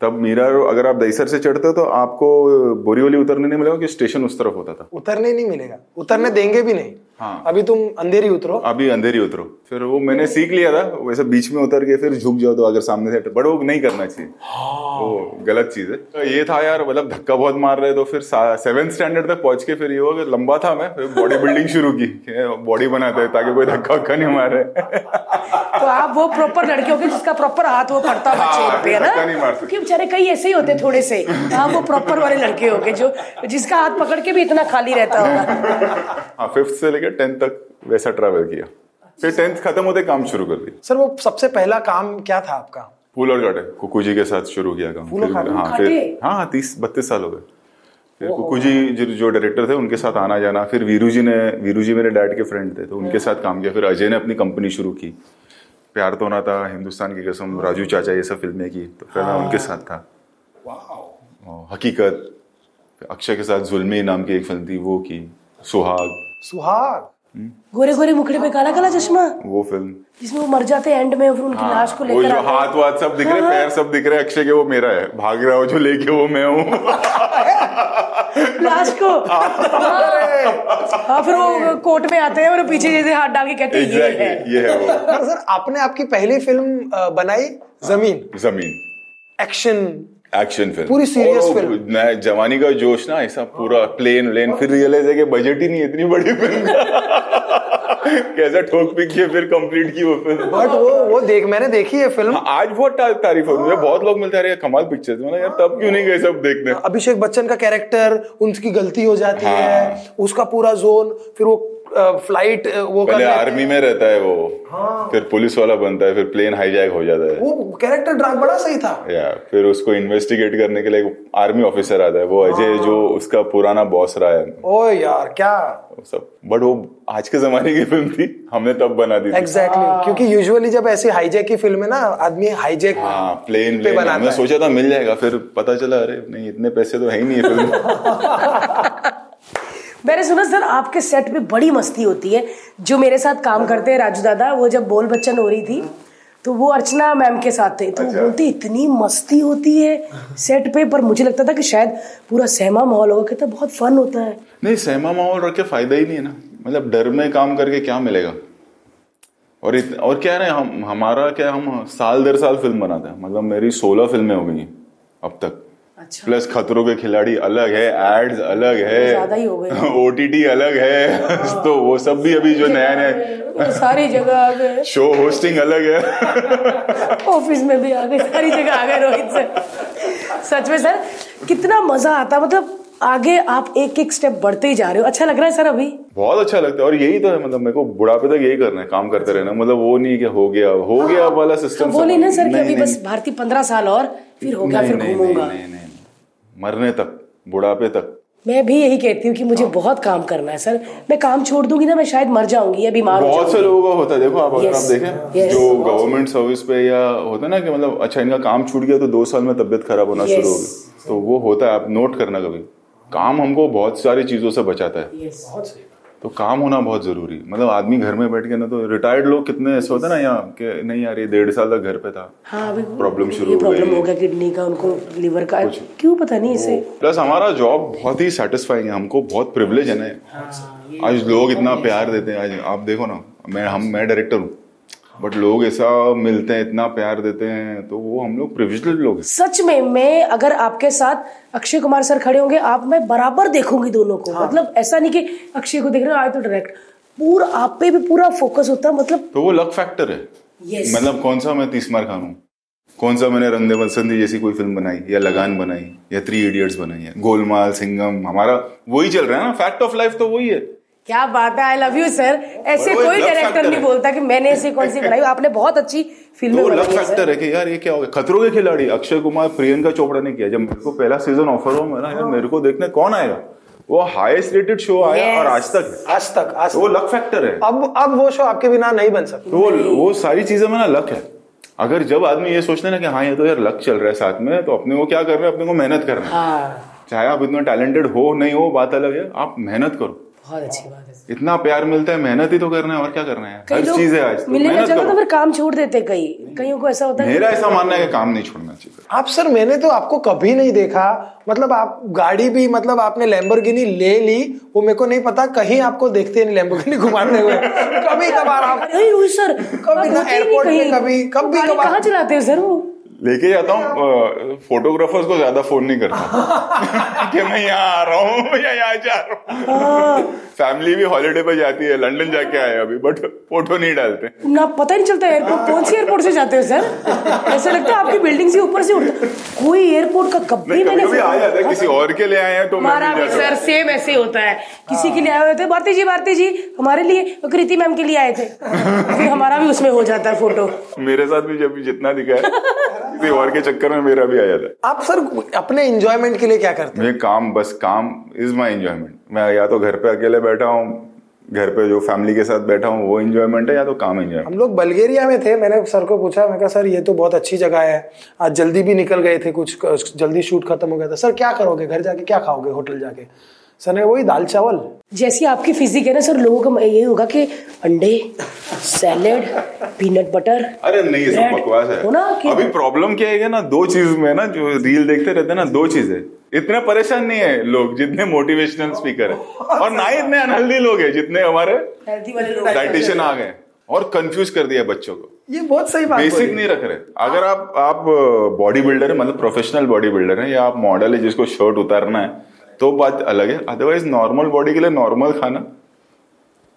तब मीरा अगर आप दहीसर से चढ़ते हो तो आपको बोरीवली उतरने नहीं मिलेगा कि स्टेशन उस तरफ़ होता था। उतरने नहीं मिलेगा। उतरने देंगे भी नहीं। हाँ। अभी तुम अंधेरी उतरो। अभी अंधेरी उतरो। फिर वो मैंने सीख लिया था वैसे बीच में उतर के फिर झुक जाओ तो अगर सामने से बट वो नहीं करना चाहिए। हाँ। वो गलत चीज़ है। तो ये था यार मतलब धक्का बहुत मार रहे तो फिर सेवेंथ स्टैंडर्ड तक पहुँच के फिर ये हुआ कि लंबा था मैं फिर बॉडी बिल्डिंग शुरू की बॉडी बनाते हैं ताकि कोई धक्का वक्का नहीं मारे। तो आप वो प्रॉपर लड़के हो गए जिसका प्रॉपर हाथ वो पड़ता हाँ, पे है ना? क्योंकि बेचारे कई ऐसे ही होते थोड़े से। आप वो प्रॉपर वाले लड़के हो गए जो जिसका हाथ पकड़ के भी इतना खाली रहता होगा। हाँ फिफ्थ से लेकर टेंथ तक वैसा ट्रैवल किया। फिर टेंथ खत्म होते काम शुरू कर दिया। सर वो सबसे पहला काम क्या था आपका? फूल और काटे कुकू जी के साथ शुरू किया काम। फिर- हाँ फिर हाँ हाँ तीस बत्तीस साल हो गए। फिर कुकू जी जो, जो डायरेक्टर थे उनके साथ आना जाना। फिर वीरू जी ने वीरू जी मेरे डैड के फ्रेंड थे तो उनके साथ काम किया। फिर अजय ने अपनी कंपनी शुरू की। प्यार तो ना था हिंदुस्तान की कसम राजू चाचा ये सब फ़िल्में की तो फिर मैं उनके साथ था। हकीकत अक्षय के साथ जुल्मी नाम की एक फ़िल्म थी वो की सुहाग। सुहाग। गोरे गोरे मुखड़े पे काला काला चश्मा? वो फ़िल्म। जिसमें वो मर जाते हैं एंड में फिर उनकी लाश को हाँ, वो लेकर हैं। हाथ वाथ सब दिख रहे हाँ, पैर सब दिख रहे अक्षय के वो मेरा है। भाग रहा हो जो लेके वो मैं हूँ। लाश को? हाँ। फिर वो कोर्ट में आते हैं और पीछे जैसे हाथ डाल के कहते हैं ये है। ये है वो। सर आपने आपकी पहली फ़िल्म बनाई ज़मीन? ज़मीन। एक्शन एक्शन फ़िल्म पूरी film। नया जवानी का जोश ना ऐसा पूरा प्लेन व्लेन फिर रियलाइज़ है कि बजट ही नहीं इतनी बड़ी फ़िल्म कैसा ठोक पिक किए फिर कंप्लीट की वो फ़िल्म बट वो वो देख मैंने देखी है फ़िल्म हाँ, आज बहुत तारीफ़ हो मुझे बहुत लोग मिलते रहे कमाल पिक्चर मैंने यार तब क्यों नहीं गए सब देखने? अभिषेक बच्चन का कैरेक्टर उनकी गलती हो जाती हाँ। है उसका पूरा जोन फिर वो फ़्लाइट वो पहले आर्मी में रहता है वो हाँ। फिर पुलिस वाला बनता है फिर प्लेन हाईजैक हो जाता है। वो कैरेक्टर ड्राक बड़ा सही था। या फिर उसको इन्वेस्टिगेट करने के लिए आर्मी ऑफिसर आता है वो अजय हाँ। जो उसका पुराना बॉस रहा है। ओ यार क्या? वो सब बट वो आज के जमाने की फ़िल्म थी हमने तब बना दी एग्जैक्टली exactly. क्योंकि यूजुअली जब ऐसी हाईजैक की फ़िल्म है ना आदमी हाईजैक हाँ प्लेन पे प्लेन बनाता हमने सोचा था मिल जाएगा फिर पता चला अरे नहीं इतने पैसे तो है ही नहीं है फ़िल्म मैंने सुना सर आपके सेट पे बड़ी मस्ती होती है। जो मेरे साथ काम करते हैं राजू दादा वो जब बोल बच्चन हो रही थी तो वो अर्चना मैम के साथ थे। तो अच्छा। बोलते इतनी मस्ती होती है सेट पे। पर मुझे लगता था कि शायद पूरा सहमा माहौल होगा कहता बहुत फन होता है। नहीं सहमा माहौल रख के फ़ायदा ही नहीं है ना। मतलब डर में काम करके क्या मिलेगा? और इत, और क्या है हम हमारा क्या हम साल दर साल फ़िल्म बनाते हैं। मतलब मेरी सोलह फ़िल्में हो गई हैं अब तक। अच्छा। प्लस खतरों के खिलाड़ी अलग है एड्स अलग ज़्यादा ही हो गए। ओटीटी अलग है। तो वो सब भी अभी जो नया नया सारी जगह आ गए। शो होस्टिंग अलग है। ऑफ़िस में भी आ गए सारी जगह आ गए रोहित सर। सच में सर कितना मज़ा आता मतलब आगे आप एक एक स्टेप बढ़ते ही जा रहे हो। अच्छा लग रहा है सर अभी? बहुत अच्छा लगता है और यही तो है मतलब मेरे को बुढ़ापे तक यही करना है काम करते रहना। मतलब वो नहीं कि हो गया हो गया वाला सिस्टम वो नहीं ना सर कि अभी बस भारतीय पंद्रह साल और फिर हो गया फिर घूमूँगा। मरने तक बुढ़ापे तक। मैं भी यही कहती हूँ कि मुझे बहुत काम करना है सर। मैं काम छोड़ दूँगी ना मैं शायद मर जाऊँगी या बीमार बहुत से लोगों का होता है देखो आप अगर Yes, आप देखें yes. जो गवर्नमेंट सर्विस पे या होता है ना कि मतलब अच्छा इनका काम छूट गया तो दो साल में तबियत खराब होना Yes. शुरू होगी तो वो होता है आप नोट करना कभी। काम हमको बहुत सारी चीज़ों से बचाता है। Yes. तो काम होना बहुत ज़रूरी मतलब आदमी घर में बैठ के ना तो रिटायर्ड लोग कितने ऐसे होते ना यहाँ कि नहीं यार ये डेढ़ साल तक घर पे था। हाँ अभी शुरू हो प्रॉब्लम गई। हो गया किडनी का उनको लिवर का। क्यों पता नहीं इसे? प्लस हमारा जॉब बहुत ही सेटिस्फाइंग है। हमको बहुत प्रिवलेज है ना। हाँ, आज लोग इतना प्यार देते हैं। आज आप देखो ना मैं हम मैं डायरेक्टर हूँ। बट लोग ऐसा मिलते हैं इतना प्यार देते हैं तो वो हम लोग प्रिविलेज लोग हैं। सच में मैं अगर आपके साथ अक्षय कुमार सर खड़े होंगे आप मैं बराबर देखूँगी दोनों को। हाँ। मतलब ऐसा नहीं कि अक्षय को देख रहे हो आए तो डायरेक्ट पूरा आप पे भी पूरा फोकस होता है मतलब तो वो लक फैक्टर है। Yes. मतलब कौन सा मैं तीस मार खान हूँ कौन सा मैंने रंग दे बसंती जैसी कोई फ़िल्म बनाई या लगान बनाई या थ्री इडियट्स बनाई है गोलमाल सिंगम हमारा वही चल रहा है ना। फैक्ट ऑफ़ लाइफ तो वही है। क्या बात है? आई लव यू सर ऐसे कोई डायरेक्टर नहीं बोलता कि मैंने ऐसी कौन सी बनाई। आपने बहुत अच्छी फ़िल्में वो लक बनाई है फैक्टर है कि यार ये क्या हो गया? खतरों के खिलाड़ी अक्षय कुमार प्रियंका चोपड़ा ने किया। जब मेरे को पहला सीज़न ऑफ़र हुआ ना यार मेरे को देखने कौन आएगा? वो हाईएस्ट रेटेड शो आया Yes. और आज तक है। आज तक आज तो वो लक फैक्टर है। अब अब वो शो आपके बिना नहीं बन सकता। तो वो वो सारी चीज़ें में ना लक है। अगर जब आदमी ये सोचते हैं ना कि हाँ ये तो यार लक चल रहा है साथ में तो अपने को क्या करना है? अपने को मेहनत करना है। हाँ। चाहे आप इतना टैलेंटेड हो नहीं हो बात अलग है। आप मेहनत करो। बहुत अच्छी बात है इतना प्यार मिलता है मेहनत ही तो करना है और क्या करना है? हर चीज़ है आज तो मिलने का जगह तो फिर काम छोड़ देते कई। कईयों को ऐसा होता है मेरा ऐसा मानना है कि काम नहीं छोड़ना चाहिए। आप सर मैंने तो आपको कभी नहीं देखा। मतलब आप गाड़ी भी मतलब आपने लैम्बोर्गिनी ले ली वो मेरे को नहीं पता कहीं आपको देखते नहीं लैम्बोर्गिनी घुमाते हुए। कभी कभार आप अरे रोहित सर कभी ना एयरपोर्ट में कभी कभी कभार कहाँ चलाते हो सर वो? लेके जाता हूँ फोटोग्राफर्स को ज़्यादा फ़ोन नहीं करता। कि मैं यहाँ आ रहा हूँ या यहाँ जा रहा हूँ। फैमिली भी हॉलीडे पर जाती है लंदन जाके आए अभी बट फ़ोटो नहीं डालते। ना पता नहीं चलता एयरपोर्ट कौन सी एयरपोर्ट से जाते हो सर ऐसा लगता है आपकी बिल्डिंग से ऊपर से उड़ता कोई एयरपोर्ट का कभी मैंने कभी आ जाता है किसी और के लिए आए हैं तो हमारा भी सर सेम ऐसे होता है। किसी के लिए आए हुए थे भारती जी भारती जी हमारे लिए कृति मैम के लिए आए थे। फिर हमारा भी उसमें हो जाता है फ़ोटो मेरे साथ भी जब जितना दिखा है। किसी और के चक्कर में मेरा भी आ जाता है। आप सर अपने इंजॉयमेंट के लिए क्या करते मैं काम बस काम इज़ माई इंजॉयमेंट मैं या तो घर पे अकेले बैठा हूँ घर पे जो फैमिली के साथ बैठा हूँ वो इंजॉयमेंट है या तो काम एंजॉयमेंट हम लोग बल्गेरिया में थे मैंने सर को पूछा मैं कहा सर ये तो बहुत अच्छी जगह है। आज जल्दी भी निकल गए थे कुछ जल्दी शूट खत्म हो गया था। सर क्या करोगे? घर जाके क्या खाओगे? होटल जाके? सर ने वही दाल चावल? जैसी आपकी फिजिक है ना सर लोगों का ये होगा कि अंडे सैलेड पीनट बटर अरे नहीं ये सब बकवास है। ना कि- अभी प्रॉब्लम क्या है ना दो चीज़ में ना जो रील देखते रहते हैं ना दो चीज़ें। इतने परेशान नहीं है लोग जितने मोटिवेशनल स्पीकर है। और ना ही इतने अनहेल्दी लोग है जितने हमारे डाइटिशियन आ गए और कंफ्यूज कर दिया बच्चों को। ये बहुत सही बात बेसिक नहीं रख रहे। अगर आप आप बॉडी बिल्डर है मतलब प्रोफेशनल बॉडी बिल्डर है या आप मॉडल है जिसको शर्ट उतारना है तो बात अलग है। अदरवाइज़ नॉर्मल बॉडी के लिए नॉर्मल खाना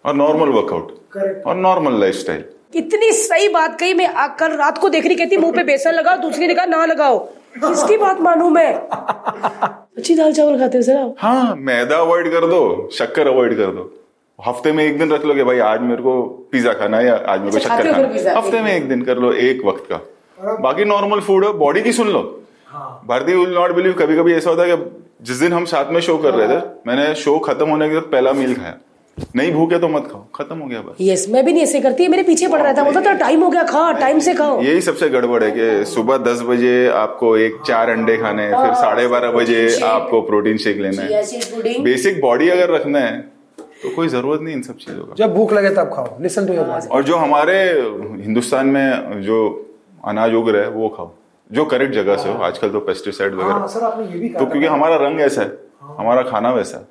और नॉर्मल वर्कआउट और नॉर्मल लाइफस्टाइल इतनी सही बात कही मैं आ- कल रात को देख रही कहती मुँह पे बेसन लगाओ दूसरी ने कहा ना लगाओ। किसकी बात मानू मैं? अच्छी दाल चावल खाते हो सर आप? हाँ मैदा अवॉइड कर दो शक्कर अवॉइड कर दो। हफ़्ते में एक दिन रख लो कि भाई आज मेरे को पिज्जा खाना है या आज मेरे को अच्छा, शक्कर खाना हफ़्ते में एक दिन कर लो एक वक्त का। बाकी नॉर्मल फ़ूड है बॉडी की सुन लो। हाँ। भारतीय विल नॉट बिलीव कभी कभी ऐसा होता है कि जिस दिन हम साथ में शो कर रहे थे हाँ। मैंने शो खत्म होने के बाद पहला मील खाया। नहीं भूखे तो मत खाओ खत्म हो गया बस। यस मैं भी नहीं ऐसे करती है मेरे पीछे पड़ रहा था बोलता था टाइम हो गया खा टाइम से खाओ। यही सबसे गड़बड़ है कि सुबह दस बजे आपको एक चार अंडे खाने हैं फिर साढ़े बारह बजे आपको प्रोटीन शेक लेना है। बेसिक बॉडी अगर रखना है तो कोई ज़रूरत नहीं इन सब चीज़ों का। जब भूख लगे तब खाओ लिसन टू योर बॉडी और जो हमारे हिंदुस्तान में जो अनाज उग रहा है वो खाओ। जो करेक्ट जगह से हो आजकल तो पेस्टिसाइड हाँ वगैरह सर आपने ये भी तो क्योंकि हमारा रंग ऐसा है हमारा खाना वैसा है।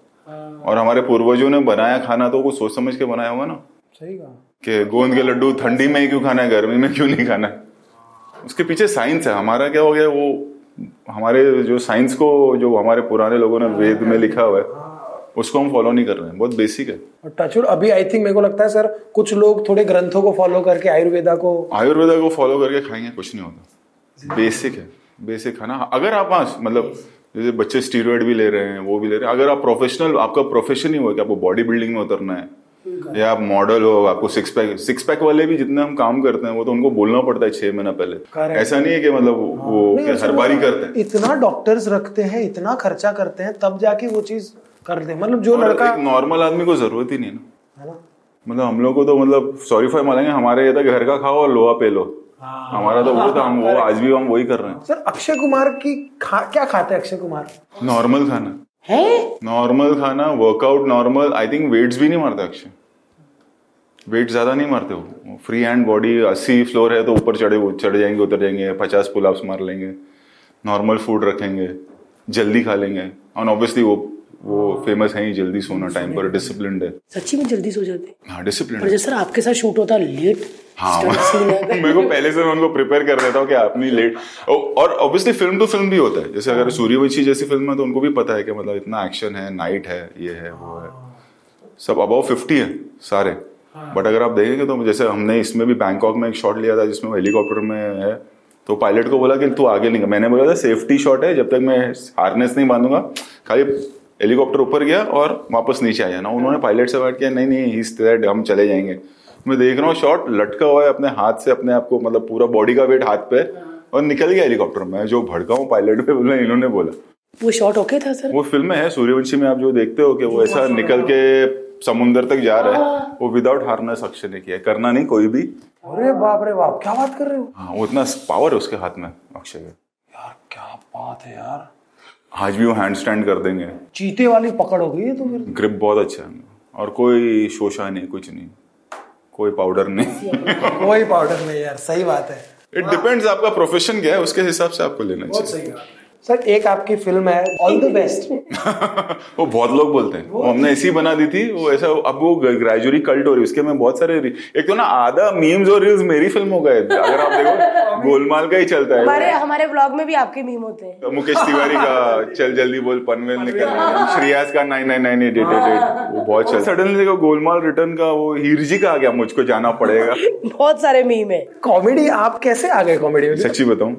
और हमारे पूर्वजों ने बनाया खाना तो कुछ सोच समझ के बनाया होगा ना। सही कहा। कि गोंद के लड्डू ठंडी में ही क्यों खाना है गर्मी में क्यों नहीं खाना है? उसके पीछे साइंस है। हमारा क्या हो गया वो हमारे जो साइंस को जो हमारे पुराने लोगों ने वेद में लिखा हुआ है उसको हम फॉलो नहीं कर रहे हैं। बहुत बेसिक है। और टचवुड अभी आई थिंक मेरे को लगता है सर कुछ लोग थोड़े ग्रंथों को फॉलो करके आयुर्वेदा को आयुर्वेदा को फॉलो करके खाएँगे कुछ नहीं होता। बेसिक है बेसिक है ना? अगर आप आज मतलब जैसे बच्चे स्टीरोड भी ले रहे हैं वो भी ले रहे हैं। अगर आप प्रोफेशनल आपका प्रोफेशन ही हो कि आपको बॉडी बिल्डिंग में उतरना है या आप मॉडल हो आपको सिक्स पैक सिक्स पैक वाले भी जितने हम काम करते हैं वो तो उनको बोलना पड़ता है छह महीना पहले। ऐसा नहीं है कि मतलब वो नहीं, हर बारी मतलब करते हैं। इतना डॉक्टर्स रखते हैं इतना खर्चा करते हैं तब जाके वो चीज़ करते हैं मतलब जो लड़का एक नॉर्मल आदमी को ज़रूरत ही नहीं ना। है ना? मतलब हम लोग को तो मतलब सॉरी फॉर मानेंगे हमारे ये था घर का खाओ और लोहा पे लो। हमारा तो वो था हम वो आज भी हम वही कर रहे हैं। सर अक्षय कुमार की खा, क्या खाते हैं अक्षय कुमार? नॉर्मल खाना। है? नॉर्मल खाना workout normal I think weights भी नहीं मारते अक्षय। वेट ज़्यादा नहीं मारते वो। फ्री हैंड बॉडी अस्सी फ्लोर है तो ऊपर चढ़े चढ़ जाएँगे उतर जाएँगे पचास पुल मार लेंगे। नॉर्मल फ़ूड रखेंगे जल्दी खा लेंगे। और ऑब्वियसली वो वो फ़ेमस है ही जल्दी सोना टाइम पर डिसिप्लिन है। सच्ची में जल्दी सो जाते? हाँ डिसिप्लिन पर जैसे सर आपके साथ शूट होता लेट हाँ है। मेरे को पहले से मैं उनको प्रिपेयर कर देता हूँ कि आप नहीं लेट और ऑब्वियसली फ़िल्म टू फ़िल्म भी होता है। जैसे अगर सूर्यवंशी जैसी फ़िल्म है तो उनको भी पता है कि मतलब इतना एक्शन है नाइट है ये है वो है। सब अबाउ फिफ्टी है सारे। बट अगर आप देखेंगे तो जैसे हमने इसमें भी बैंकॉक में एक शॉट लिया था जिसमें हेलीकॉप्टर में है तो पायलट को बोला कि तू आगे नहीं मैंने बोला था सेफ्टी शॉट है जब तक मैं हार्नेस नहीं बांधूँगा खाली हेलीकॉप्टर ऊपर गया और वापस नीचे आया। ना उन्होंने पायलट से बात किया नहीं नहीं इस तरह हम चले जाएँगे। मैं देख रहा हूँ शॉट लटका हुआ है अपने हाथ से अपने आप को मतलब पूरा बॉडी का वेट हाथ पे और निकल गया हेलीकॉप्टर में जो भड़का हूँ पायलट पे बोला इन्होंने बोला। वो शॉट ओके था सर वो फ़िल्म है सूर्यवंशी में आप जो देखते हो कि वो ऐसा निकल के समुंदर तक जा रहा है वो विदाउट हार्नेस अक्षय ने किया। करना नहीं कोई भी। अरे बाप रे बाप क्या बात कर रहे हो? हाँ वो इतना पावर है उसके हाथ में अक्षय। के यार क्या बात है यार। आज भी वो हैंड स्टैंड कर देंगे। चीते वाली पकड़ हो गई है तो फिर? ग्रिप बहुत अच्छा है। और कोई शोशा नहीं कुछ नहीं। कोई पाउडर नहीं। कोई पाउडर नहीं यार सही बात है। इट डिपेंड्स आपका प्रोफेशन क्या है उसके हिसाब से आपको लेना चाहिए। सर एक आपकी फ़िल्म है ऑल द बेस्ट वो बहुत लोग बोलते हैं। वो हमने ऐसी बना दी थी वो ऐसा अब वो ग्रेजुअली कल्ट हो रही है। उसके में बहुत सारे एक तो ना आधा मीम्स और रील्स मेरी फ़िल्म हो गए। अगर आप देखो गोलमाल का ही चलता है। हमारे हमारे ब्लॉग में भी आपके मीम होते हैं। तो मुकेश तिवारी का चल जल्दी बोल पनवेल निकल रहे श्रेयास का nine nine nine eight eight eight वो बहुत चल सडनली देखो गोलमाल रिटर्न का वो हीरजी का आ गया मुझको जाना पड़ेगा। बहुत सारे मीम है। कॉमेडी आप कैसे आ गए कॉमेडी में? सच्ची बताऊँ?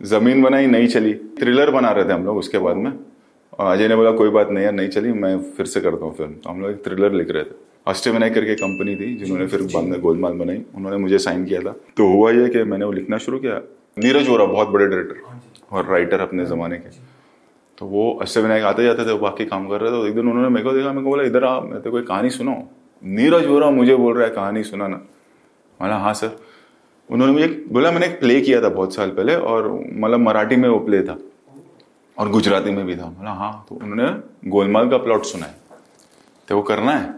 ज़मीन बनाई नहीं चली। थ्रिलर बना रहे थे हम लोग उसके बाद में। अजय ने बोला कोई बात नहीं यार नहीं चली मैं फिर से करता हूँ फ़िल्म तो हम लोग एक थ्रिलर लिख रहे थे। अष्टविनायक करके कंपनी थी जिन्होंने फिर बाद में गोलमाल बनाई। उन्होंने मुझे साइन किया था। तो हुआ ये कि मैंने वो लिखना शुरू किया। नीरज वोरा बहुत बड़े डायरेक्टर और राइटर अपने जमाने के। तो वो अष्टविनायक आते जाते थे बाकी काम कर रहे थे। तो एक दिन उन्होंने मेरे को देखा मेरे को बोला इधर आ मैं तो कोई कहानी सुनो नीरज वोरा मुझे बोल रहा है कहानी सुनाना। बोला हाँ सर। उन्होंने मुझे बोला मैंने एक प्ले किया था बहुत साल पहले और मतलब मराठी में वो प्ले था और गुजराती में भी था। बोला हाँ। तो उन्होंने गोलमाल का प्लॉट सुना है। तो वो करना है।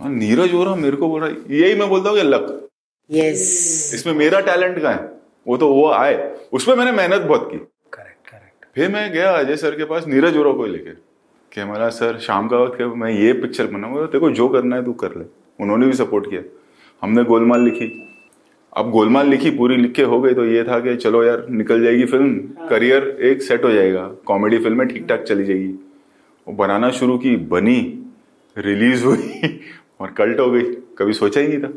हाँ, नीरज हो रहा मेरे को बोल रहा यही मैं बोलता हूँ कि लक। यस इसमें मेरा टैलेंट का है? वो तो वो आए। उसमें मैंने मेहनत बहुत की। करेक्ट करेक्ट फिर मैं गया अजय सर के पास नीरज ओरा को लेके। कि हमारा सर शाम का वक्त मैं ये पिक्चर बनाऊँगा तेरे को जो करना है तू कर ले। उन्होंने भी सपोर्ट किया। हमने गोलमाल लिखी। अब गोलमाल लिखी पूरी लिख के हो गई तो ये था कि चलो यार निकल जाएगी फ़िल्म करियर एक सेट हो जाएगा कॉमेडी फ़िल्म में ठीक ठाक चली जाएगी। वो बनाना शुरू की बनी रिलीज़ हुई और कल्ट हो गई कभी सोचा ही नहीं था।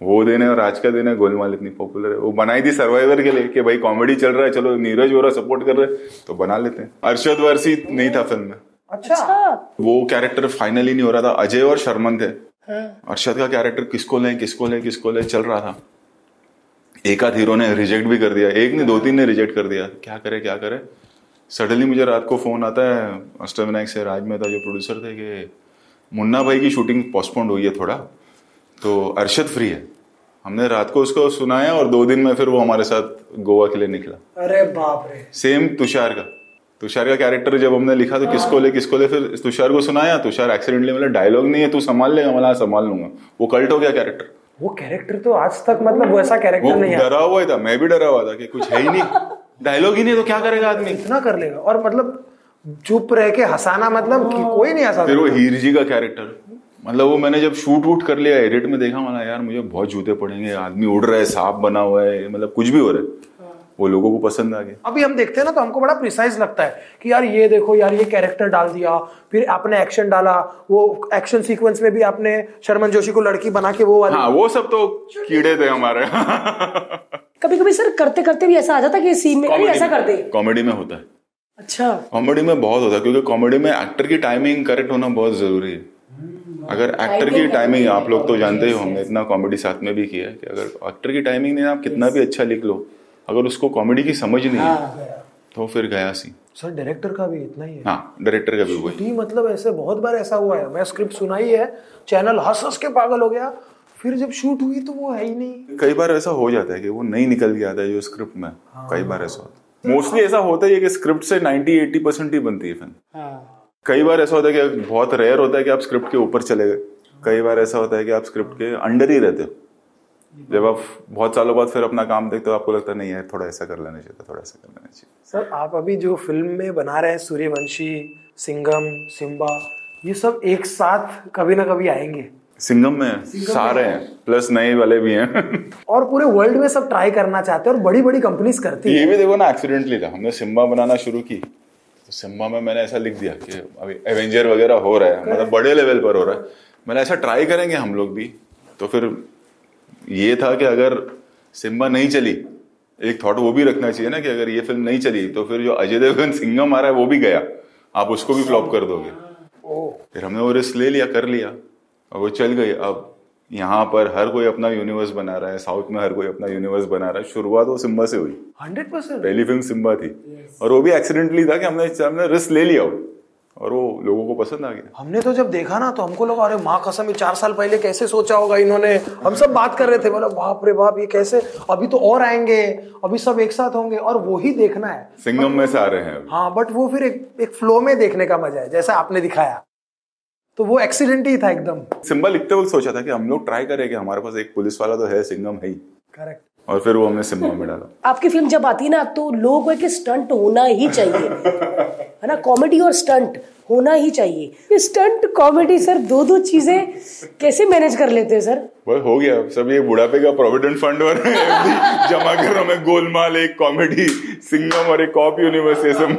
वो दिन है और आज का दिन है गोलमाल इतनी पॉपुलर है। वो बनाई थी सर्वाइवर के लिए कि भाई कॉमेडी चल रहा है चलो नीरज वोरा सपोर्ट कर रहे तो बना लेते हैं। अरशद वारसी नहीं था फ़िल्म में। अच्छा। वो कैरेक्टर फाइनली नहीं हो रहा था अजय और शर्मन थे। हाँ। अरशद का कैरेक्टर किसको लें किसको लें किसको लें चल रहा था। एक आध हीरो ने रिजेक्ट भी कर दिया एक ने दो तीन ने रिजेक्ट कर दिया। क्या करे क्या करे? सडनली मुझे रात को फ़ोन आता है अष्टविनायक से राज मेहता जो प्रोड्यूसर थे कि मुन्ना भाई की शूटिंग पोस्टपोन्ड हुई है थोड़ा तो अरशद फ्री है। हमने रात को उसको सुनाया और दो दिन में फिर वो हमारे साथ गोवा के लिए निकला। अरे बाप रे। सेम तुषार का। तुषार का कैरेक्टर जब हमने लिखा तो किसको ले किसको ले फिर तुषार को सुनाया तुषार एक्सीडेंटली मतलब डायलॉग नहीं है तू संभाल लेगा मतलब संभाल लूँगा। वो कल्ट हो गया कैरेक्टर वो कैरेक्टर तो आज तक मतलब वैसा कैरेक्टर नहीं है। डरा हुआ था मैं भी डरा हुआ था कि कुछ है ही नहीं। डायलॉग ही नहीं तो क्या करेगा आदमी? इतना कर लेगा। और मतलब चुप रह के हंसाना मतलब कि कोई नहीं हंसा फिर वो हीर जी का कैरेक्टर मतलब वो मैंने जब शूट वूट कर लिया एडिट में देखा मैंने यार मुझे बहुत जूते पड़ेंगे आदमी उड़ रहा है सांप बना हुआ है मतलब कुछ भी हो रहा है। वो लोगों को पसंद आ गया। अभी हम देखते हैं ना तो हमको बड़ा प्रिसाइज लगता है कि यार ये देखो यार ये कैरेक्टर डाल दिया फिर आपने एक्शन डाला वो एक्शन सीक्वेंस में भी आपने शर्मन जोशी को लड़की बना के वो वाली हाँ वो सब तो कीड़े थे हमारे। कभी कभी सर करते करते भी ऐसा आ जाता कि सीन में अरे ऐसा करते। कॉमेडी में होता है। अच्छा। कॉमेडी में बहुत होता है क्योंकि कॉमेडी में एक्टर की टाइमिंग करेक्ट होना बहुत ज़रूरी है। अगर एक्टर की टाइमिंग आप लोग तो जानते ही हो। हमने इतना कॉमेडी साथ में भी किया है कि अगर एक्टर की टाइमिंग नहीं आप कितना भी अच्छा लिख लो अगर उसको कॉमेडी की समझ नहीं है तो फिर गया सी। सर डायरेक्टर का भी इतना ही है। हाँ डायरेक्टर का भी हुआ है। मतलब ऐसे बहुत बार ऐसा हुआ है। मैं स्क्रिप्ट सुनाई है चैनल हंस हंस के पागल हो गया। फिर जब शूट हुई तो वो है ही नहीं। कई बार ऐसा हो जाता है कि वो नहीं निकल के आता है जो स्क्रिप्ट में। कई बार ऐसा होता है। मोस्टली ऐसा होता है कि स्क्रिप्ट से 90 80 परसेंट ही बनती है फ़िल्म। हाँ। कई बार ऐसा होता है कि बहुत रेयर होता है कि आप स्क्रिप्ट के ऊपर चले गए। कई बार ऐसा होता है कि आप स्क्रिप्ट के अंडर ही रहते हो। जब आप बहुत सालों बाद फिर अपना काम देखते हो आपको लगता नहीं है थोड़ा ऐसा कर लेना चाहिए था, थोड़ा ऐसा कर लेना चाहिए सर आप अभी जो फ़िल्म में बना रहे हैं सूर्यवंशी सिंघम सिम्बा ये सब एक साथ कभी ना कभी आएँगे। सिंगम में सारे हैं प्लस नए वाले भी हैं। और पूरे वर्ल्ड में सब ट्राई करना चाहते हैं और बड़ी बड़ी कंपनीज़ करती है। ये भी देखो ना एक्सीडेंटली था। हमने सिम्बा बनाना शुरू की तो सिम्बा में मैंने ऐसा लिख दिया कि अभी एवेंजर वगैरह हो रहा है मतलब बड़े लेवल पर हो रहा है। मैंने ऐसा ट्राई करेंगे हम लोग भी तो फिर ये था कि अगर सिम्बा नहीं चली एक थॉट वो भी रखना चाहिए ना कि अगर ये फ़िल्म नहीं चली तो फिर जो अजय देवगन सिंगम आ रहा है वो भी गया। आप उसको भी फ्लॉप कर दोगे। फिर हमने वो रिस्क ले लिया कर लिया। और वो चल गई। अब यहाँ पर हर कोई अपना यूनिवर्स बना रहा है। साउथ में हर कोई अपना यूनिवर्स बना रहा है। शुरुआत वो सिम्बा से हुई। हंड्रेड परसेंट पहली फ़िल्म सिम्बा थी। और वो भी एक्सीडेंटली था कि हमने हमने रिस्क ले लिया। और वो लोगों को पसंद आ गया। हमने तो जब देखा ना तो हमको लगा अरे माँ कसम ये चार साल पहले कैसे सोचा होगा इन्होंने? हम सब बात कर रहे थे बोला बाप रे बाप ये कैसे? अभी तो और आएँगे अभी सब एक साथ होंगे। और वो ही देखना है। सिंगम में से आ रहे हैं हाँ बट वो फिर एक एक फ्लो में देखने का मज़ा है जैसा आपने दिखाया। तो वो एक्सीडेंट ही था एकदम। सिम्बा लिखते वक्त सोचा था कि हम लोग ट्राई करें कि हमारे पास एक पुलिस वाला तो है सिंगम है ही। करेक्ट और फिर वो हमने सिम्बा में डाला। आपकी फ़िल्म जब आती है ना तो लोगों को एक स्टंट होना ही चाहिए। है ना? कॉमेडी और स्टंट होना ही चाहिए। स्टंट कॉमेडी सर दो दो चीज़ें कैसे मैनेज कर लेते हैं सर? बस हो गया। सब ये बुढ़ापे का प्रोविडेंट फंड और जमा कर रहा मैं गोलमाल एक कॉमेडी सिंगम और एक कॉप यूनिवर्स ये सब।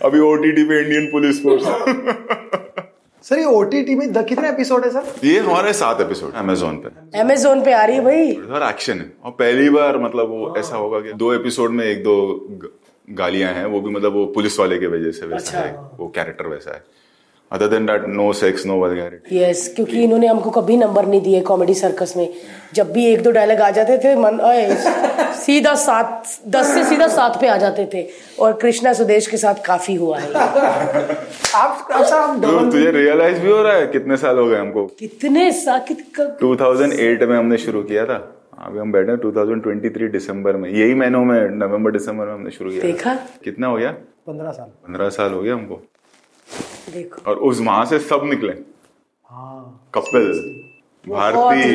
अभी ओटीटी पे इंडियन पुलिस फोर्स सर ये ओटीटी में द- कितने एपिसोड है सर? ये हमारे सात एपिसोड अमेजोन पे। अमेजोन पे आ रही है भाई। और एक्शन है। और पहली बार मतलब वो ऐसा होगा कि दो एपिसोड में एक दो गालियाँ हैं वो भी मतलब वो पुलिस वाले के वजह से वैसा अच्छा। है। वो कैरेक्टर वैसा है। Other than that no sex no vulgarity yes क्योंकि इन्होंने हमको कभी नंबर नहीं दिए कॉमेडी सर्कस में। जब भी एक दो डायलॉग आ जाते थे मन अय, सीधा सात दस से सीधा सात पे आ जाते थे। और कृष्णा सुदेश के साथ काफ़ी हुआ है। आप आप तो डबल तुझे रियलाइज़ भी हो रहा है कितने साल हो गए हमको? कितने सा कित क- 2008 में हमने शुरू किया था। अभी हम बैठे हैं 2023 दिसंबर में। यही महीनों में नवंबर दिसंबर में हमने शुरू किया देखा? कितना हो गया? पंद्रह साल। पंद्रह साल हो गया हमको। देखो। और उस वहाँ से सब निकले। हाँ। कपिल भारती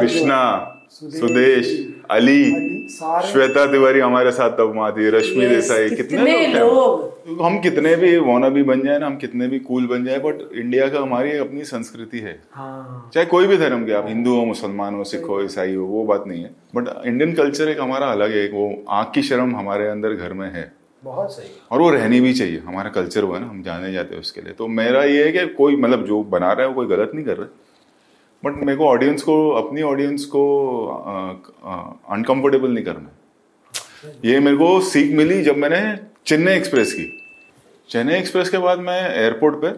कृष्णा सुदेश अली श्वेता तिवारी हमारे साथ तब वहाँ थी रश्मि देसाई। कितने कितने लोग लोग। हम कितने भी वोना भी बन जाए ना हम कितने भी कूल बन जाए बट इंडिया का हमारी अपनी संस्कृति है। हाँ। चाहे कोई भी धर्म के आप हिंदू हो मुसलमान हो सिख हो ईसाई हो वो बात नहीं है। बट इंडियन कल्चर एक हमारा अलग है वो आँख की शर्म हमारे अंदर घर में है। बहुत सही। और वो रहनी भी चाहिए, हमारा कल्चर वो है ना, हम जाने जाते हैं उसके लिए। तो मेरा ये है कि कोई मतलब जो बना रहा है वो कोई गलत नहीं कर रहा बट मेरे को ऑडियंस को, अपनी ऑडियंस को अनकंफर्टेबल नहीं करना ये मेरे को सीख मिली जब मैंने चेन्नई एक्सप्रेस की। चेन्नई एक्सप्रेस के बाद मैं एयरपोर्ट पे,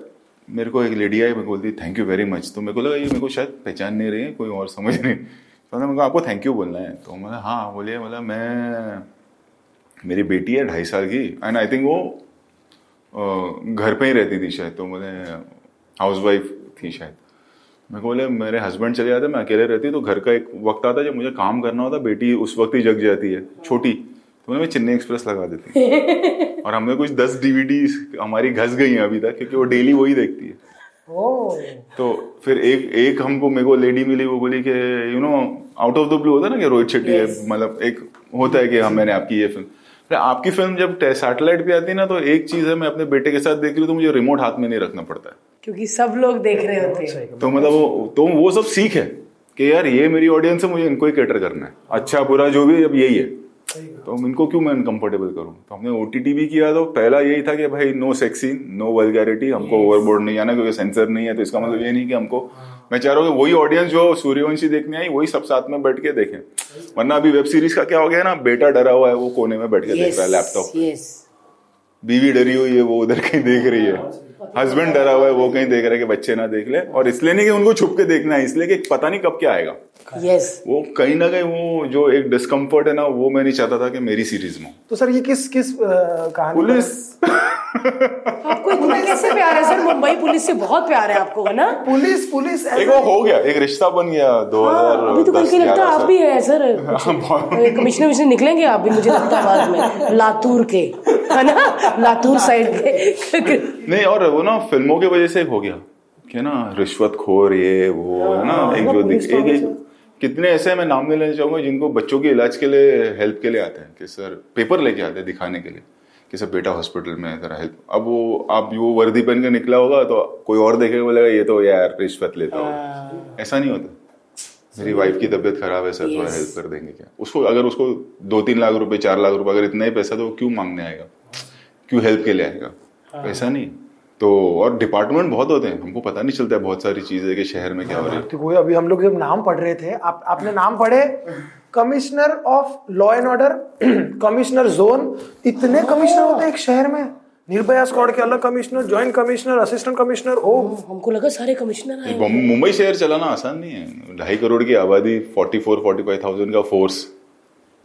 मेरे को एक लेडी आई मेरे को बोलती थैंक यू वेरी मच तो मेरे को लगा, ये मेरे को शायद पहचान नहीं रही है, कोई और समझ नहीं। तो मैंने कहा, आपको थैंक यू बोलना है। तो मैंने हाँ बोलिए मतलब मैं मेरी बेटी है ढाई साल की एंड आई थिंक वो घर पे ही रहती थी शायद तो मुझे हाउस वाइफ थी शायद। मैं बोले मेरे हस्बैंड चले जाते मैं अकेले रहती तो घर का एक वक्त आता जब मुझे काम करना होता बेटी उस वक्त ही जग जाती है छोटी। तो मैं चेन्नई एक्सप्रेस लगा देती और हमने कुछ दस डीवीडी हमारी घस गई हैं अभी तक क्योंकि वो डेली वही देखती है। तो फिर एक एक हमको मेरे को लेडी मिली वो बोली कि you know out of the blue होता है ना कि रोहित शेट्टी है मतलब एक होता है कि हाँ मैंने आपकी ये फ़िल्म आपकी फ़िल्म जब सैटेलाइट पे आती है ना तो एक चीज़ है मैं अपने बेटे के साथ देख रही हूँ तो मुझे रिमोट हाथ में नहीं रखना पड़ता है। क्योंकि सब लोग देख रहे होते हैं। तो मतलब वो तो वो सब सीख है कि यार ये मेरी ऑडियंस है मुझे इनको ही कैटर करना है। अच्छा बुरा जो भी अब यही है। तो हम इनको क्यों मैं अनकंफर्टेबल करूँ? तो हमने ओटीटी भी किया तो पहला यही था कि भाई नो सेक्सी नो वल्गैरिटी हमको ओवरबोर्ड नहीं आना क्योंकि सेंसर नहीं है तो इसका मतलब ये नहीं कि हमको मैं चाह रहा हूँ कि वही ऑडियंस जो सूर्यवंशी देखने आई वही सब साथ में बैठ के देखें। वरना अभी वेब सीरीज़ का क्या हो गया ना बेटा डरा हुआ है वो कोने में बैठ के देख रहा है लैपटॉप बीवी डरी हुई है वो उधर कहीं देख रही है हस्बैंड डरा हुआ है वो कहीं देख रहा है कि बच्चे ना देख ले। और इसलिए नहीं कि उनको छुप के देखना है इसलिए कि पता नहीं कब क्या आएगा। यस वो कहीं ना कहीं वो जो एक डिस्कम्फर्ट है ना वो मैं नहीं चाहता था कि मेरी सीरीज़ में तो सर ये किस किस कहानी पुलिस। आपको इतना कैसे प्यार है सर? मुंबई पुलिस से बहुत प्यार है आपको है ना? पुलिस पुलिस एक वो हो गया एक रिश्ता बन गया दो हाँ, हज़ार अभी तो कल की लगता है आप भी है सर। कमिश्नर विश्नर निकलेंगे आप भी मुझे लगता है बाद में। लातूर के है ना? लातूर साइड के। नहीं और वो ना फ़िल्मों की वजह से हो गया कि ना रिश्वतखोर ये वो है ना एक जो दिख एक, एक कितने ऐसे मैं नाम नहीं लेना चाहूँगा जिनको बच्चों के इलाज के लिए हेल्प के लिए आते हैं कि सर पेपर लेके आते हैं दिखाने के लिए कि सर बेटा हॉस्पिटल में है जरा हेल्प अब वो आप वो वर्दी पहन के निकला होगा तो कोई और देखेगा बोलेगा ये तो यार रिश्वत लेता होगा। ऐसा नहीं होता। मेरी वाइफ की तबीयत खराब है सर थोड़ा हेल्प कर देंगे क्या? उसको अगर उसको दो तीन लाख रुपए चार लाख रुपए अगर इतना ही पैसा तो क्यों मांगने आएगा? क्यों हेल्प के लिए आएगा? ऐसा नहीं। तो और डिपार्टमेंट बहुत होते हैं हमको पता नहीं चलता है बहुत सारी चीज़ें कि शहर में क्या हो रही है। तो अभी हम लोग जब नाम पढ़ रहे थे आप आपने नाम पढ़े? Commissioner of law and order commissioner zone इतने कमिश्नर होते हैं एक शहर में। निर्भया स्क्वाड के अलग commissioner joint commissioner assistant commissioner ओ हमको लगा सारे कमिश्नर मुंबई शहर चलाना आसान नहीं है। ढाई करोड़ की आबादी forty four forty five thousand का फोर्स